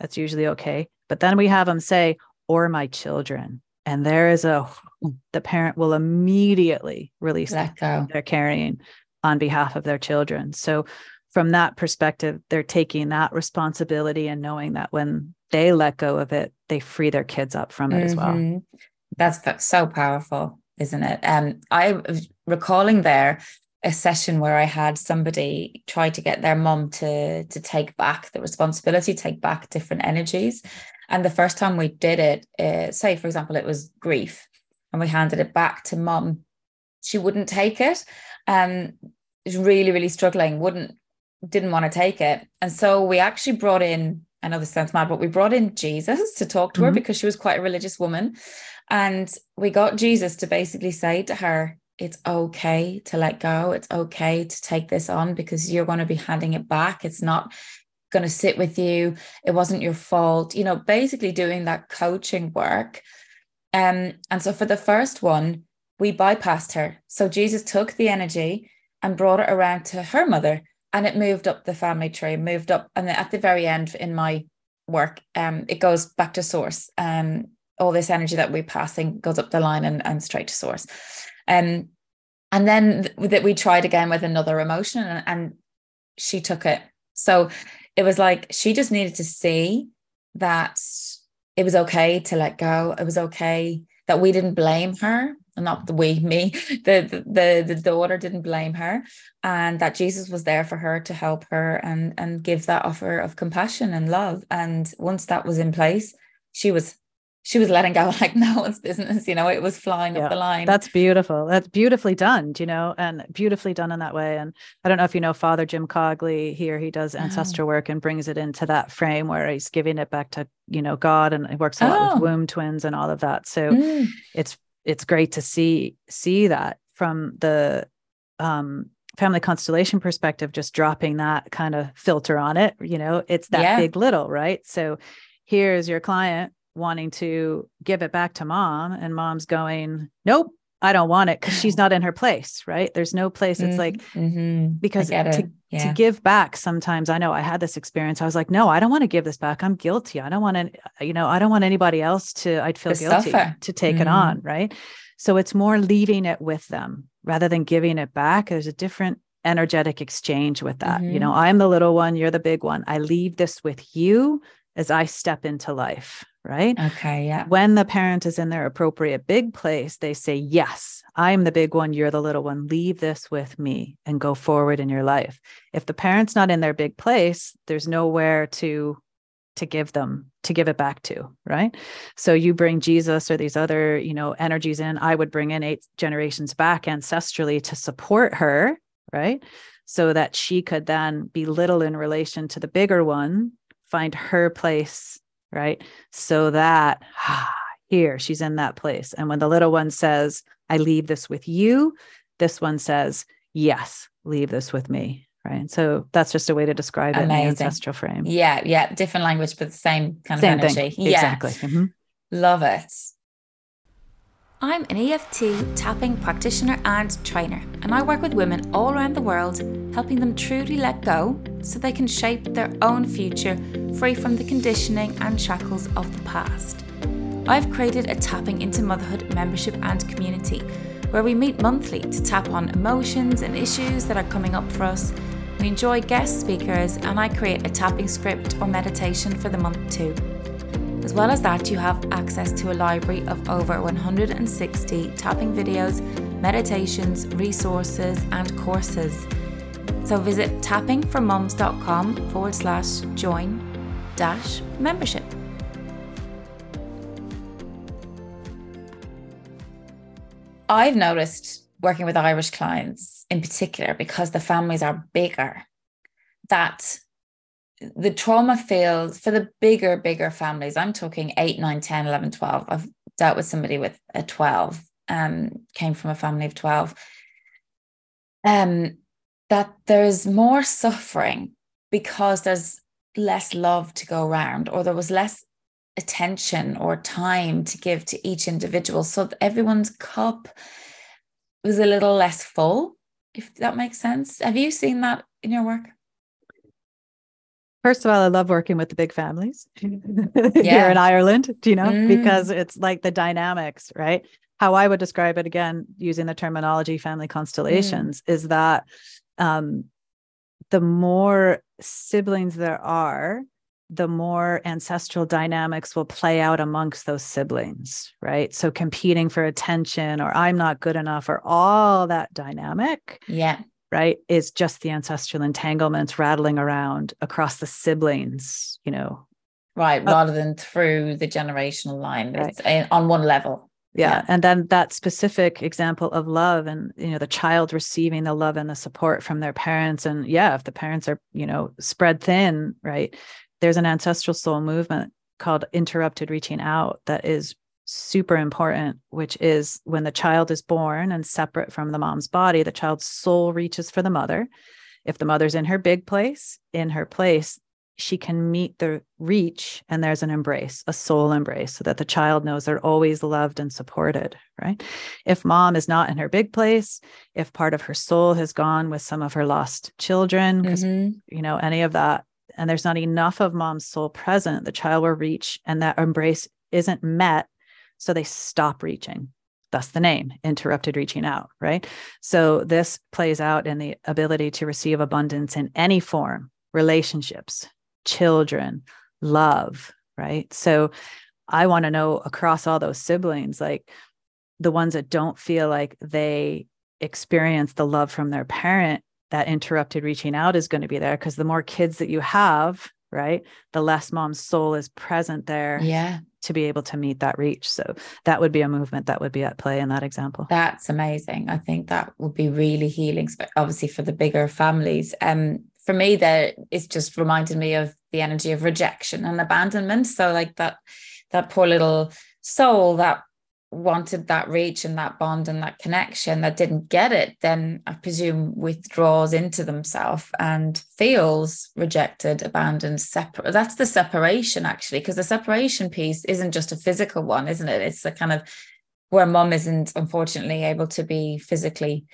That's usually okay but then we have them say, or my children. And there is a, the parent will immediately release Let go. they're carrying on behalf of their children. So, from that perspective, they're taking that responsibility and knowing that when they let go of it, they free their kids up from it mm-hmm. as well. Mm-hmm. That's so powerful, isn't it? Um, I was recalling there a session where I had somebody try to get their mom to to take back the responsibility, take back different energies. And the first time we did it, uh, say, for example, it was grief, and we handed it back to mum, she wouldn't take it. Um, was really, really struggling, wouldn't, didn't want to take it. And so we actually brought in, I know this sounds mad, but we brought in Jesus to talk to mm-hmm. her because she was quite a religious woman. And we got Jesus to basically say to her, it's okay to let go. It's okay to take this on because you're going to be handing it back. It's not going to sit with you. It wasn't your fault. You know, basically doing that coaching work. Um, and so for the first one, we bypassed her. So Jesus took the energy and brought it around to her mother and it moved up the family tree moved up and at the very end in my work um it goes back to source um all this energy that we're passing goes up the line and, and straight to source um and then th- that we tried again with another emotion and, and she took it so it was like she just needed to see that it was okay to let go. It was okay that we didn't blame her and not the we me the, the the daughter didn't blame her and that jesus was there for her to help her and and give that offer of compassion and love. And once that was in place she was she was letting go like no one's business you know it was flying yeah, up the line that's beautiful that's beautifully done you know and beautifully done in that way and i don't know if you know father jim cogley here he does ancestral oh. work and brings it into that frame where he's giving it back to you know god and he works a lot oh. with womb twins and all of that so mm. it's it's great to see see that from the um, family constellation perspective just dropping that kind of filter on it you know it's that yeah. big little right so here's your client wanting to give it back to mom and mom's going nope i don't want it because she's not in her place right there's no place it's like mm-hmm. because to, yeah. to give back sometimes i know i had this experience i was like no i don't want to give this back i'm guilty i don't want to you know i don't want anybody else to i'd feel to guilty suffer. to take mm-hmm. it on right so it's more leaving it with them rather than giving it back. There's a different energetic exchange with that. Mm-hmm. You know, mm-hmm. I'm the little one, you're the big one. I leave this with you as I step into life, right? Okay, yeah. When the parent is in their appropriate big place, they say, Yes, I'm the big one, you're the little one. Leave this with me and go forward in your life. If the parent's not in their big place, there's nowhere to to give them to give it back to right so you bring jesus or these other you know energies in i would bring in eight generations back ancestrally to support her right so that she could then be little in relation to the bigger one find her place right? So that ah, here she's in that place. And when the little one says i leave this with you this one says yes leave this with me right? So that's just a way to describe Amazing. it in the ancestral frame. Yeah yeah different language but the same kind same of energy. Thing. yeah. Exactly. Mm-hmm. love it I'm an EFT tapping practitioner and trainer, and I work with women all around the world, helping them truly let go so they can shape their own future free from the conditioning and shackles of the past. I've created a Tapping into Motherhood membership and community where we meet monthly to tap on emotions and issues that are coming up for us we enjoy guest speakers, and I create a tapping script or meditation for the month too. As well as that, you have access to a library of over 160 tapping videos, meditations, resources, and courses. So visit tappingformums.com forward slash join dash membership. I've noticed working with Irish clients in particular, because the families are bigger, that the trauma field for the bigger, bigger families. I'm talking 8, 9, 10, 11, 12. I've dealt with somebody with a 12, um, came from a family of 12. Um, that there's more suffering because there's less love to go around, or there was less attention or time to give to each individual. So everyone's cup was a little less full, if that makes sense. Have you seen that in your work? First of all, I love working with the big families yeah. here in Ireland, do you know, mm. because it's like the dynamics, right? How I would describe it again, using the terminology family constellations, mm. is that um, the more siblings there are, the more ancestral dynamics will play out amongst those siblings, right? So competing for attention or I'm not good enough or all that dynamic. Yeah. Right. Is just the ancestral entanglements rattling around across the siblings, you know. Right. Rather than through the generational line. Right. It's on one level. Yeah. yeah. And then that specific example of love and, you know, the child receiving the love and the support from their parents. And yeah, if the parents are, you know, spread thin, right, there's an ancestral soul movement called interrupted reaching out that is super important, which is when the child is born and separate from the mom's body, the child's soul reaches for the mother. If the mother's in her big place, in her place, she can meet the reach and there's an embrace, a soul embrace, so that the child knows they're always loved and supported, right? If mom is not in her big place, if part of her soul has gone with some of her lost children, because, mm-hmm. you know, any of that, and there's not enough of mom's soul present, the child will reach and that embrace isn't met. So they stop reaching. Thus the name interrupted reaching out right? So this plays out in the ability to receive abundance in any form relationships children love right? So i want to know across all those siblings like the ones that don't feel like they experience the love from their parent that interrupted reaching out is going to be there because the more kids that you have right the less mom's soul is present there. Yeah to be able to meet that reach. So that would be a movement that would be at play in that example. That's amazing. I think that would be really healing, obviously for the bigger families. Um, for me, that it's just reminded me of the energy of rejection and abandonment. So like that, that poor little soul that wanted that reach and that bond and that connection that didn't get it, then I presume withdraws into themselves and feels rejected, abandoned, separate. That's the separation actually, because the separation piece isn't just a physical one, isn't it? It's the kind of where mom isn't unfortunately able to be physically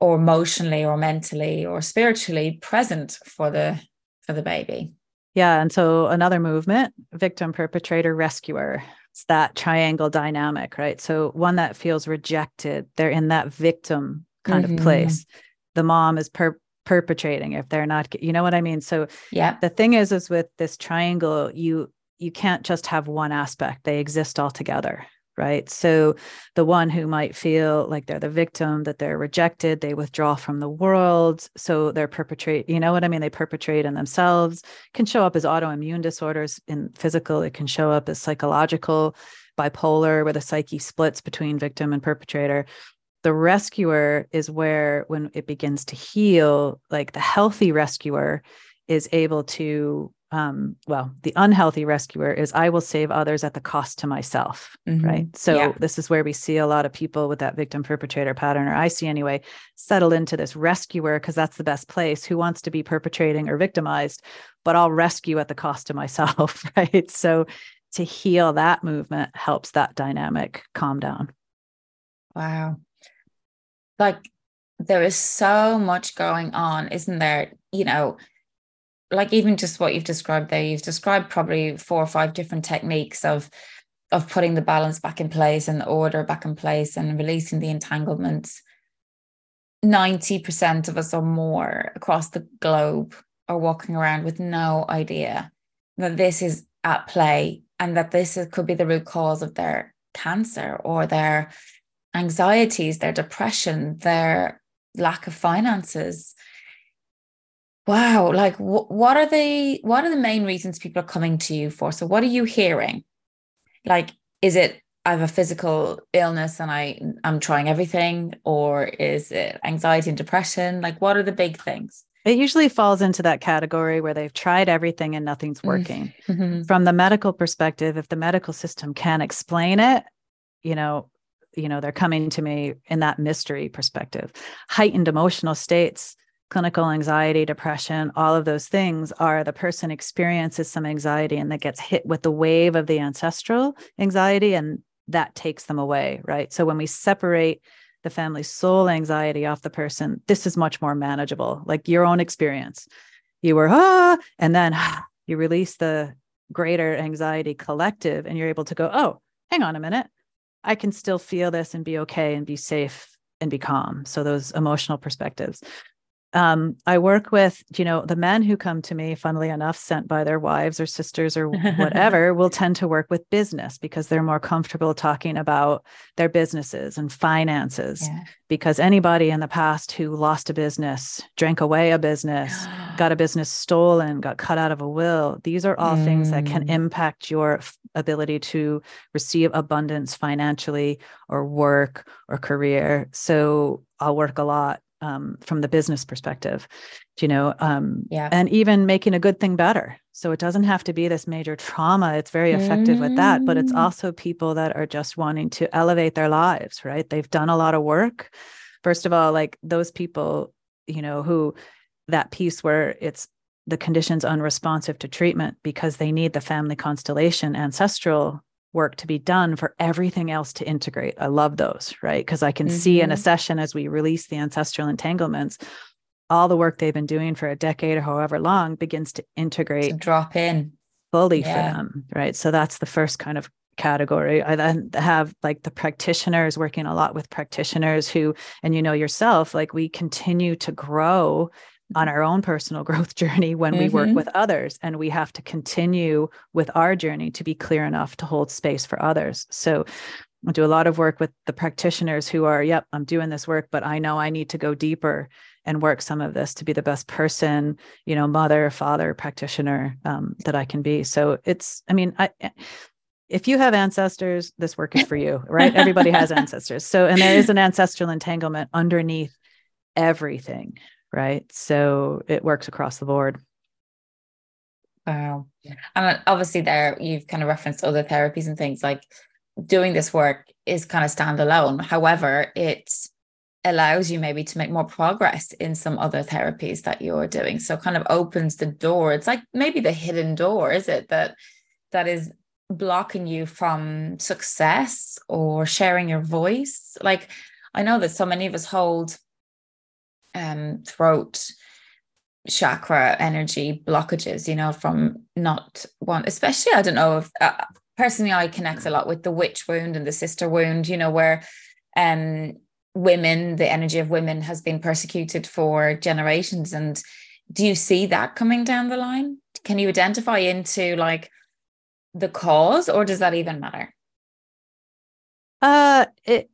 or emotionally or mentally or spiritually present for the for the baby. Yeah. And so another movement, victim, perpetrator, rescuer it's that triangle dynamic, right? So one that feels rejected, they're in that victim kind mm-hmm. of place. The mom is per- perpetrating if they're not, you know what I mean? So yeah, the thing is, is with this triangle, you you can't just have one aspect; they exist all together right? So the one who might feel like they're the victim, that they're rejected, they withdraw from the world. So they're perpetrate, you know what I mean? They perpetrate in themselves, can show up as autoimmune disorders in physical, it can show up as psychological, bipolar, where the psyche splits between victim and perpetrator. The rescuer is where, when it begins to heal, like the healthy rescuer is able to um, well, the unhealthy rescuer is I will save others at the cost to myself. Mm-hmm. Right. So yeah. this is where we see a lot of people with that victim perpetrator pattern, or I see anyway, settle into this rescuer because that's the best place who wants to be perpetrating or victimized, but I'll rescue at the cost to myself. Right. So to heal that movement helps that dynamic calm down. Wow. Like there is so much going on, isn't there? You know, like even just what you've described there, you've described probably four or five different techniques of of putting the balance back in place and the order back in place and releasing the entanglements. 90% of us or more across the globe are walking around with no idea that this is at play and that this is, could be the root cause of their cancer or their anxieties, their depression, their lack of finances, Wow, like wh- what are the what are the main reasons people are coming to you for? So what are you hearing? Like is it I have a physical illness and I I'm trying everything or is it anxiety and depression? Like what are the big things? It usually falls into that category where they've tried everything and nothing's mm. working. Mm-hmm. From the medical perspective, if the medical system can't explain it, you know, you know, they're coming to me in that mystery perspective. Heightened emotional states clinical anxiety, depression, all of those things are the person experiences some anxiety and that gets hit with the wave of the ancestral anxiety and that takes them away, right? So when we separate the family soul anxiety off the person, this is much more manageable, like your own experience. You were, ah, and then ah, you release the greater anxiety collective and you're able to go, oh, hang on a minute. I can still feel this and be okay and be safe and be calm. So those emotional perspectives um, I work with, you know, the men who come to me, funnily enough, sent by their wives or sisters or whatever, will tend to work with business because they're more comfortable talking about their businesses and finances. Yeah. Because anybody in the past who lost a business, drank away a business, got a business stolen, got cut out of a will, these are all mm. things that can mm. impact your f- ability to receive abundance financially or work or career. So I'll work a lot um, from the business perspective, you know, um, yeah. and even making a good thing better. So it doesn't have to be this major trauma. It's very effective mm. with that, but it's mm. also people that are just wanting to elevate their lives, right? They've done a lot of work. First of all, like those people, you know, who that piece where it's the condition's unresponsive to treatment because they need the family constellation ancestral work to be done for everything else to integrate. I love those, right? Because I can mm-hmm. see in a mm-hmm. session as we release the ancestral entanglements, all the work they've been doing for a decade or however long begins to integrate, to drop in fully yeah. for them, right? So that's the first kind of category. I then have like the practitioners working a lot with practitioners who, and you know yourself, like we continue to grow on our own personal growth journey when mm-hmm. we work mm-hmm. with others and we have to continue with our journey to be clear enough to hold space for others so i do a lot of work with the practitioners who are yep i'm doing this work but i know i need to go deeper and work some of this to be the best person you know mother father practitioner um, that i can be so it's i mean i if you have ancestors this work is for you right everybody has ancestors so and there is an ancestral entanglement underneath everything right? So it works across the board. Wow. And obviously, there you've kind of referenced other therapies and things like doing this work is kind of standalone. However, it allows you maybe to make more progress in some other therapies that you're doing. So kind of opens the door. It's like maybe the hidden door, is it? That that is blocking you from success or sharing your voice. Like I know that so many of us hold um, throat chakra energy blockages, you know, from not one, especially, I don't know if uh, personally I connect a lot with the witch wound and the sister wound, you know, where um, women, the energy of women has been persecuted for generations. And do you see that coming down the line? Can you identify into like the cause or does that even matter? Uh, it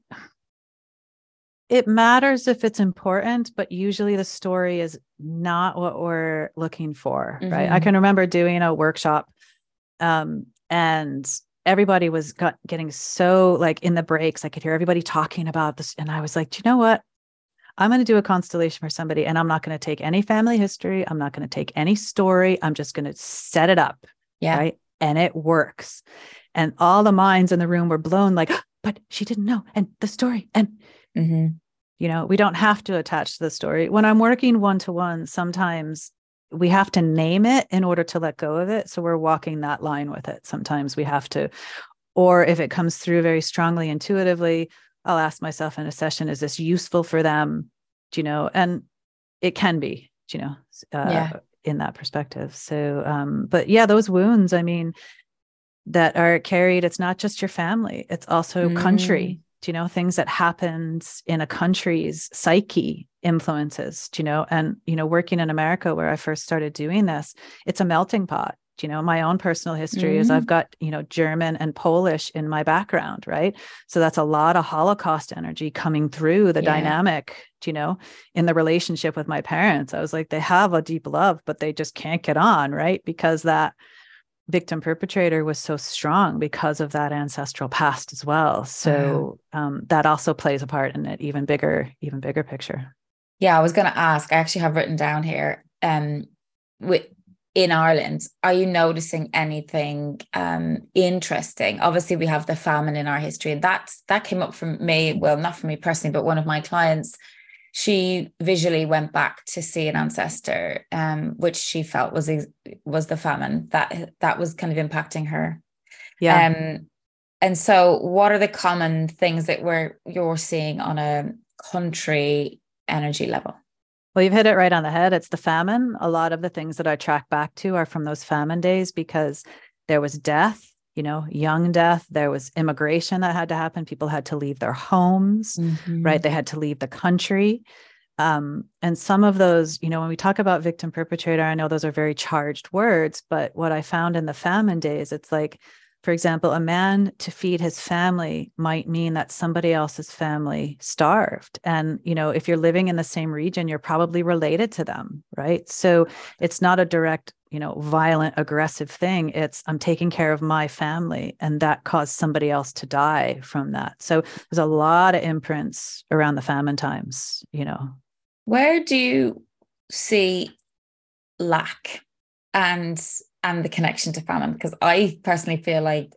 it matters if it's important, but usually the story is not what we're looking for, mm-hmm. right? I mm-hmm. can remember doing a workshop um, and everybody was got, getting so like in the breaks, I could hear everybody talking about this. And I was like, do you know what? I'm going to do a constellation for somebody and I'm not going to take any family history. I'm not going to take any story. I'm just going to set it up. Yeah. Right. And it works. And all the minds in the room were blown like, but she didn't know. And the story. And Mm-hmm. You know, we don't have to attach to the story. When I'm working one to one, sometimes we have to name it in order to let go of it. So we're walking that line with it. Sometimes we have to, or if it comes through very strongly intuitively, I'll ask myself in a session, is this useful for them? Do you know? And it can be, you know, uh, yeah. in that perspective. So, um, but yeah, those wounds, I mean, that are carried, it's not just your family, it's also mm. country do you know things that happens in a country's psyche influences do you know? And you know working in america where i first started doing this it's a melting pot. Do you know my own personal history mm-hmm. is i've got you know german and polish in my background right? So that's a lot of holocaust energy coming through the yeah. dynamic do you know in the relationship with my parents. I was like they have a deep love but they just can't get on right? Because that victim perpetrator was so strong because of that ancestral past as well. So um, that also plays a part in it even bigger even bigger picture. Yeah i was going to ask i actually have written down here um with in ireland are you noticing anything um interesting? Obviously we have the famine in our history and that's that came up from me well not for me personally but one of my clients she visually went back to see an ancestor, um, which she felt was was the famine that that was kind of impacting her. Yeah. Um, and so, what are the common things that we're you're seeing on a country energy level? Well, you've hit it right on the head. It's the famine. A lot of the things that I track back to are from those famine days because there was death, you know, young death. There was immigration that had to happen. People had to leave their homes, mm-hmm. right? They had to leave the country. Um, and some of those, you know, when we talk about victim perpetrator, I know those are very charged words, but what I found in the famine days, it's like, for example, a man to feed his family might mean that somebody else's family starved. And, you know, if you're living in the same region, you're probably related to them, right? So it's not a direct you know violent aggressive thing it's i'm taking care of my family and that caused somebody else to die from that. So there's a lot of imprints around the famine times you know. Where do you see lack and and the connection to famine? Because i personally feel like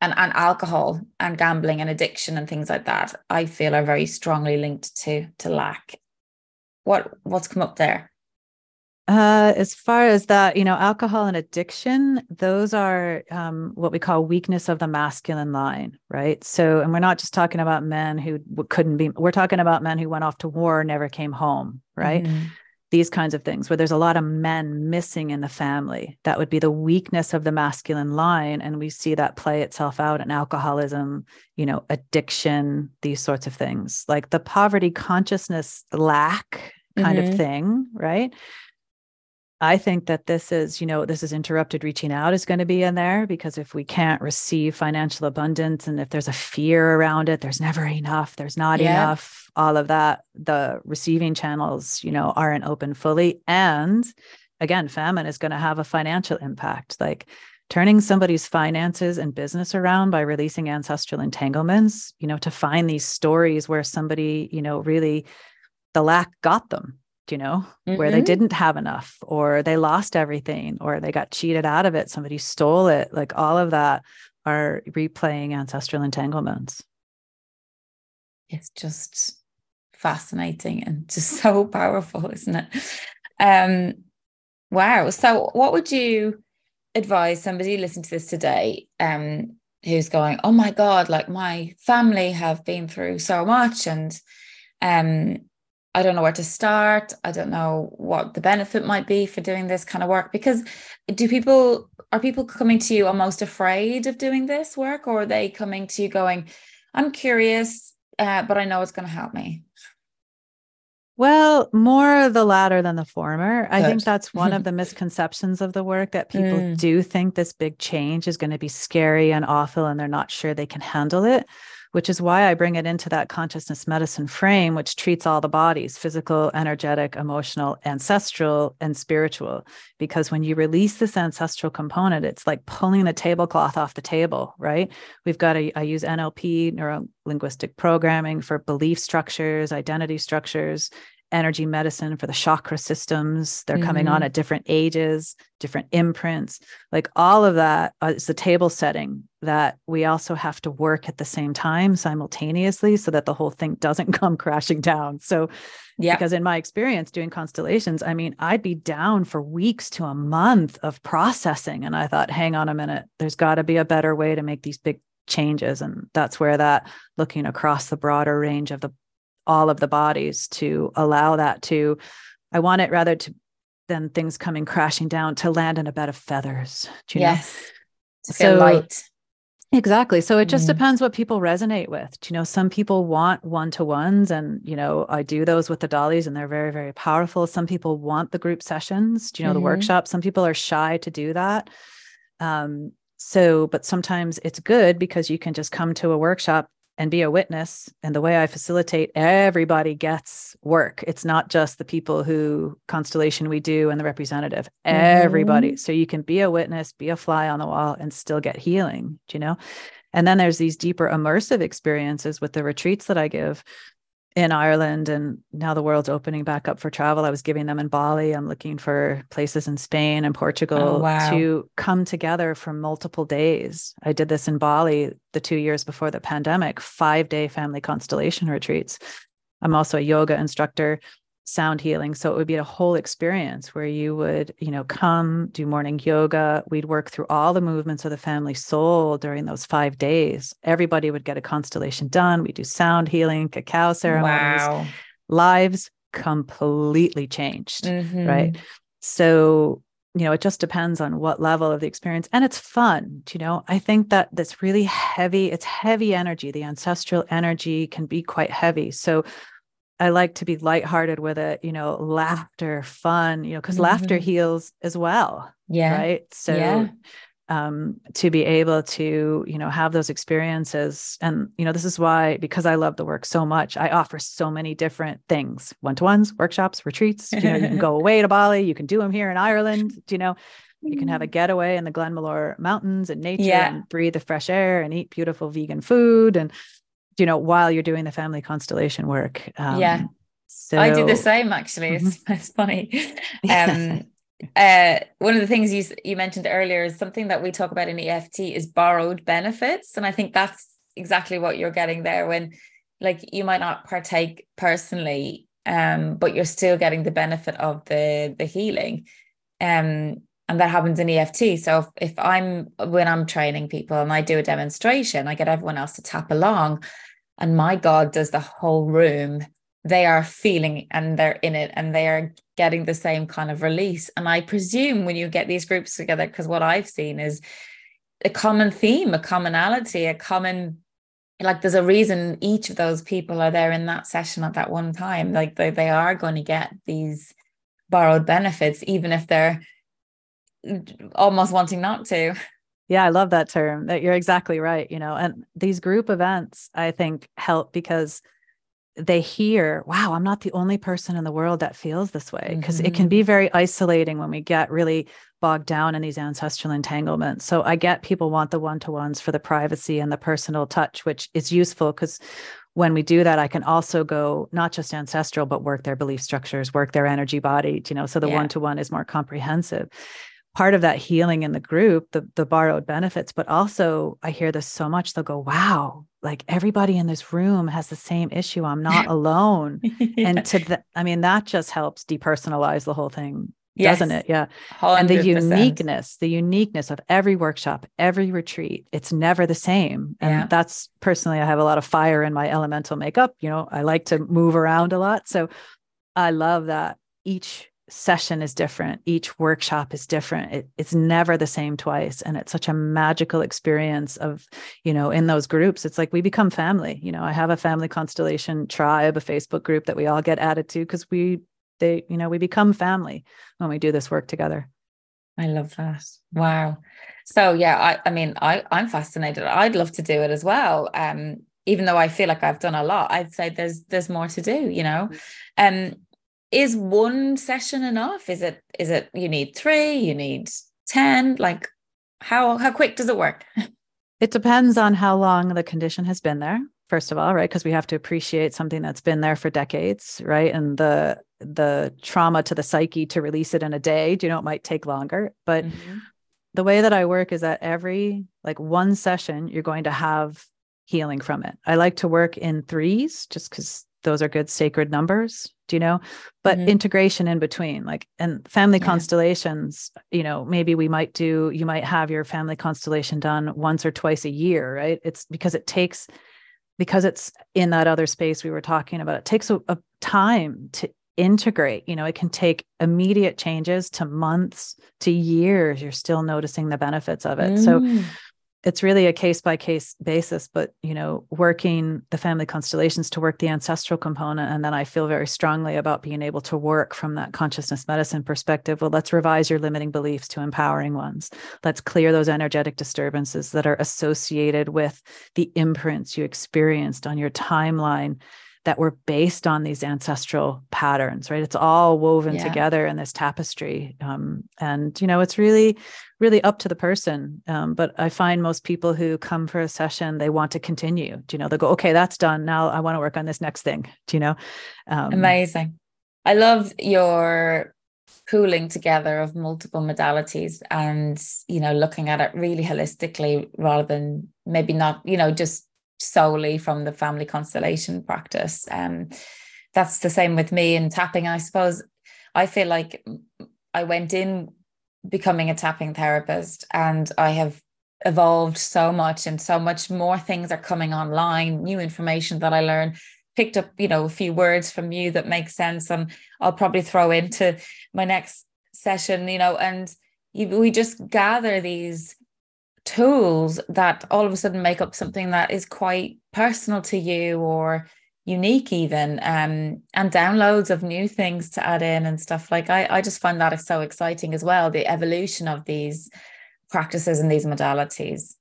and, and alcohol and gambling and addiction and things like that i feel are very strongly linked to to lack. What what's come up there Uh, as far as that, you know, alcohol and addiction, those are um, what we call weakness of the masculine line, right? So, and we're not just talking about men who couldn't be, we're talking about men who went off to war, never came home, right? Mm-hmm. These kinds of things where there's a lot of men missing in the family. That would be the weakness of the masculine line. And we see that play itself out in alcoholism, you know, addiction, these sorts of things, like the poverty consciousness lack kind mm-hmm. of thing, right? I think that this is, you know, this is interrupted reaching out is going to be in there because if we can't receive financial abundance and if there's a fear around it, there's never enough, there's not yeah. enough, all of that, the receiving channels, you know, aren't open fully. And again, famine is going to have a financial impact. Like turning somebody's finances and business around by releasing ancestral entanglements, you know, to find these stories where somebody, you know, really the lack got them you know, mm-hmm. where they mm-hmm. didn't have enough or they lost everything or they got cheated out of it, somebody stole it. Like all of that are replaying ancestral entanglements. It's just fascinating and just so powerful, isn't it? Um wow. So what would you advise somebody listening to this today um who's going, "Oh my god, like my family have been through so much and um I don't know where to start. I don't know what the benefit might be for doing this kind of work. Because do people, are people coming to you almost afraid of doing this work, or are they coming to you going, I'm curious, uh, but I know it's going to help me? Well, more the latter than the former. Good. I think that's one of the misconceptions of the work that people mm. do think this big change is going to be scary and awful and they're not sure they can handle it which is why I bring it into that consciousness medicine frame, which treats all the bodies physical, energetic, emotional, ancestral, and spiritual. Because when you release this ancestral component, it's like pulling the tablecloth off the table, right? We've got a, I use NLP, neuro linguistic programming for belief structures, identity structures, energy medicine for the chakra systems. They're mm-hmm. coming on mm-hmm. at different ages, different imprints. Like all of that uh, the table setting that we also have to work at the same time simultaneously so that the whole thing doesn't come crashing down. So, yeah, because in my experience doing constellations, I mean, I'd be down for weeks to a month of processing. And I thought, hang on a minute, there's got to be a better way to make these big changes. And that's where that looking across the broader range of the all of the bodies to allow that to i want it rather to than things coming crashing down to land in a bed of feathers you yes. Know? so light. Exactly. So it just mm. depends what people resonate with Do you know? Some people want one-to-ones and you know i do those with the dollies and they're very very powerful. Some people want the group sessions do you know mm-hmm. the workshop some people are shy to do that. Um so but sometimes it's good because you can just come to a workshop and be a witness. And the way I facilitate, everybody gets work. It's not just the people who constellation we do and the representative, mm-hmm. everybody. So you can be a witness, be a fly on the wall, and still get healing, Do you know? And then there's these deeper immersive experiences with the retreats that I give in Ireland and now the world's opening back up for travel. I was giving them in Bali. I'm looking for places in Spain and Portugal oh, wow. to come together for multiple days. I did this in Bali the 2 years before the pandemic, 5-day family constellation retreats. I'm also a yoga instructor sound healing so it would be a whole experience where you would you know come do morning yoga we'd work through all the movements of the family soul during those five days everybody would get a constellation done we do sound healing cacao ceremonies wow. lives completely changed mm-hmm. right so you know it just depends on what level of the experience and it's fun you know i think that that's really heavy it's heavy energy the ancestral energy can be quite heavy so I like to be lighthearted with it, you know, laughter, fun, you know, because mm-hmm. laughter heals as well. Yeah. Right. So yeah. um to be able to, you know, have those experiences. And, you know, this is why, because I love the work so much, I offer so many different things, one-to-ones, workshops, retreats. You know, you can go away to Bali, you can do them here in Ireland, you know. You can have a mm. getaway in the Glenmalure Mountains and nature yeah. and breathe the fresh air and eat beautiful vegan food and you know, while you're doing the family constellation work. Um, yeah. So I do the same actually. It's, mm-hmm. it's funny. Um, uh, one of the things you you mentioned earlier is something that we talk about in EFT is borrowed benefits, and I think that's exactly what you're getting there. When like you might not partake personally, um, but you're still getting the benefit of the the healing. Um, and that happens in EFT. So if, if I'm when I'm training people and I do a demonstration, I get everyone else to tap along, and my God, does the whole room they are feeling and they're in it and they are getting the same kind of release. And I presume when you get these groups together, because what I've seen is a common theme, a commonality, a common like there's a reason each of those people are there in that session at that one time. Like they, they are going to get these borrowed benefits, even if they're almost wanting not to. Yeah, I love that term. That you're exactly right. You know, and these group events, I think, help because they hear, wow, I'm not the only person in the world that feels this way. Because mm-hmm. it can be mm-hmm. very isolating when we get really bogged down in these ancestral entanglements. So I get people want the one to ones for the privacy and the personal touch, which is useful because when we do that, I can also go not just ancestral, but work their belief structures, work their energy body, you know, so the one to one is more comprehensive part of that healing in the group, the the borrowed benefits, but also I hear this so much, they'll go, wow, like everybody in this room has the same issue. I'm not alone. yeah. And to the, I mean, that just helps depersonalize the whole thing, yes. doesn't it? Yeah. 100%. And the uniqueness, the uniqueness of every workshop, every retreat, it's never the same. And yeah. that's personally, I have a lot of fire in my elemental makeup. You know, I like to move around a lot. So I love that each session is different. Each workshop is different. It, it's never the same twice. And it's such a magical experience of you know in those groups it's like we become family. You know i have a family constellation tribe a facebook group that we all get added to because we they you know we become family when we do this work together. I love that. Wow. So yeah i i mean i i'm fascinated. I'd love to do it as well. Um even though i feel like i've done a lot i'd say there's there's more to do you know? Mm. um is one session enough? Is it is it you need three you need 10 like how how quick does it work? It depends on how long the condition has been there first of all right? Because we have to appreciate something that's been there for decades right? And the the trauma to the psyche to release it in a day Do you know it might take longer. But mm-hmm. the way that i work is that every like one session you're going to have healing from it. I like to work in threes just because those are good sacred numbers you know but mm-hmm. integration in between like and family yeah. constellations you know maybe we might do you might have your family constellation done once or twice a year right it's because it takes because it's in that other space we were talking about it takes a, a time to integrate you know it can take immediate changes to months to years you're still noticing the benefits of it mm. so it's really a case by case basis but you know working the family constellations to work the ancestral component and then i feel very strongly about being able to work from that consciousness medicine perspective. Well let's revise your limiting beliefs to empowering ones. Let's clear those energetic disturbances that are associated with the imprints you experienced on your timeline that were based on these ancestral patterns right? It's all woven yeah. together in this tapestry um, and you know it's really really up to the person um, but i find most people who come for a session they want to continue do you know? They go okay that's done now i want to work on this next thing do you know? Um, amazing. I love your pooling together of multiple modalities and you know looking at it really holistically rather than maybe not you know just solely from the family constellation practice. Um, that's the same with me in tapping. I suppose I feel like I went in becoming a tapping therapist and I have evolved so much and so much more things are coming online, new information that I learn picked up you know a few words from you that make sense and I'll probably throw into my next session you know and you, we just gather these tools that all of a sudden make up something that is quite personal to you or unique even um, and downloads of new things to add in and stuff. Like I, I just find that so exciting as well the evolution of these practices and these modalities.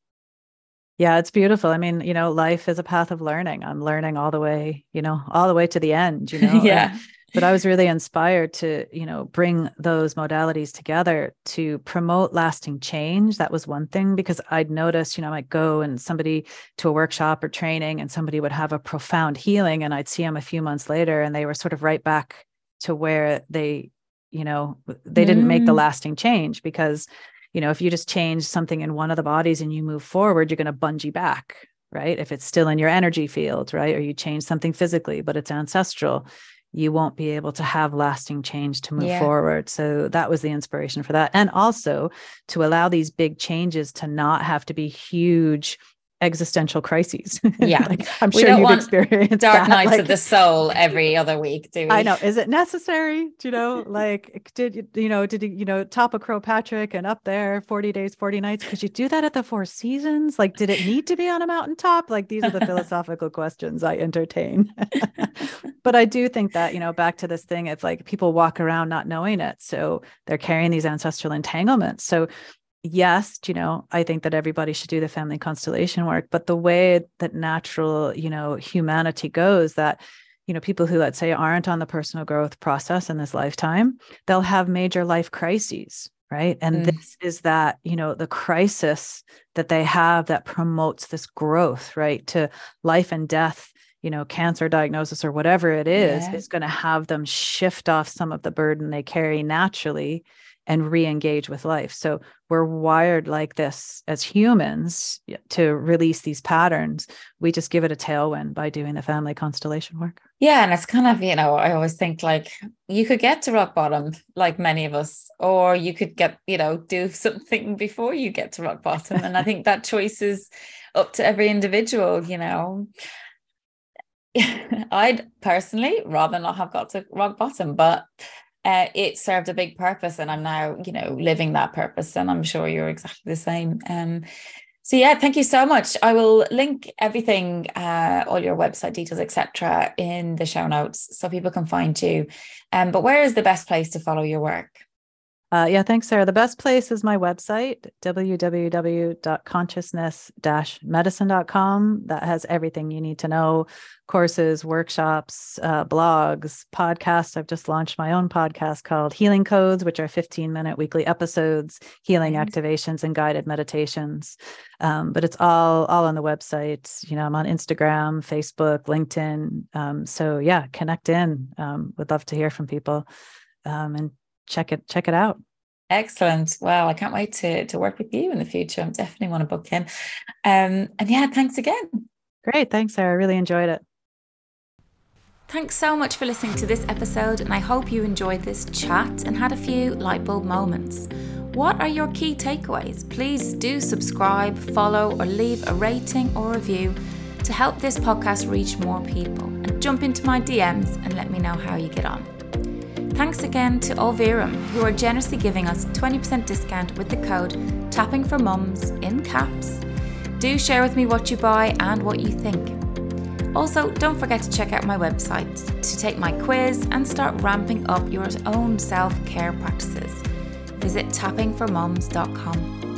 Yeah it's beautiful. I mean you know life is a path of learning. I'm learning all the way you know all the way to the end you know yeah but I was really inspired to, you know, bring those modalities together to promote lasting change. That was one thing because I'd noticed, you know, I might go and somebody to a workshop or training and somebody would have a profound healing and I'd see them a few months later and they were sort of right back to where they, you know, they mm. didn't make the mm. lasting change because, you know, if you just change something in one of the bodies and you move forward, you're going to bungee back, right? If it's still in your energy field, right? Or you change something physically, but it's ancestral you won't be able to have lasting change to move yeah. forward. So that was the inspiration for that. And also to allow these big changes to not have to be huge existential crises. Yeah. like, I'm we sure you've experienced dark that. nights like, of the soul every other week, do we? I know. Is it necessary? Do you know, like did you know, did you, you know, top of Croagh Patrick and up there 40 days, 40 nights? Could you do that at the four seasons? Like, did it need to be on a mountaintop? Like these are the philosophical questions I entertain. but I do think that, you know, back to this thing, it's like people walk around not knowing it. So they're carrying these ancestral entanglements. So yes, you know, I think that everybody should do the family constellation work, but the way that natural, you know, humanity goes that you know people who let's say aren't on the personal growth process in this lifetime they'll have major life crises right and mm. this is that you know the crisis that they have that promotes this growth right to life and death you know cancer diagnosis or whatever it is yeah. is going to have them shift off some of the burden they carry naturally and re-engage with life. So we're wired like this as humans to release these patterns. We just give it a tailwind by doing the family constellation work. Yeah and it's kind of you know i always think like you could get to rock bottom like many of us or you could get you know do something before you get to rock bottom. And i think that choice is up to every individual you know. I'd personally rather not have got to rock bottom, but uh, it served a big purpose and i'm now you know living that purpose and i'm sure you're exactly the same. Um, so yeah thank you so much. I will link everything uh, all your website details etc in the show notes so people can find you. Um, but where is the best place to follow your work uh, yeah, thanks, Sarah. The best place is my website, www.consciousness-medicine.com. That has everything you need to know courses, workshops, uh, blogs, podcasts. I've just launched my own podcast called Healing Codes, which are 15 minute weekly episodes, healing mm-hmm. activations, and guided meditations. Um, but it's all all on the website. You know, I'm on Instagram, Facebook, LinkedIn. Um, so yeah, connect in. Um, would love to hear from people. Um, and check it check it out. Excellent. Wow, I can't wait to to work with you in the future. I'm definitely want to book in. Um, and yeah, thanks again. Great. Thanks, Sarah. I really enjoyed it. Thanks so much for listening to this episode, and I hope you enjoyed this chat and had a few light bulb moments. What are your key takeaways? Please do subscribe, follow, or leave a rating or review to help this podcast reach more people. And jump into my DMs and let me know how you get on. Thanks again to Olverum, who are generously giving us 20% discount with the code tapping for mums in caps. Do share with me what you buy and what you think. Also, don't forget to check out my website to take my quiz and start ramping up your own self care practices. Visit tappingformums.com.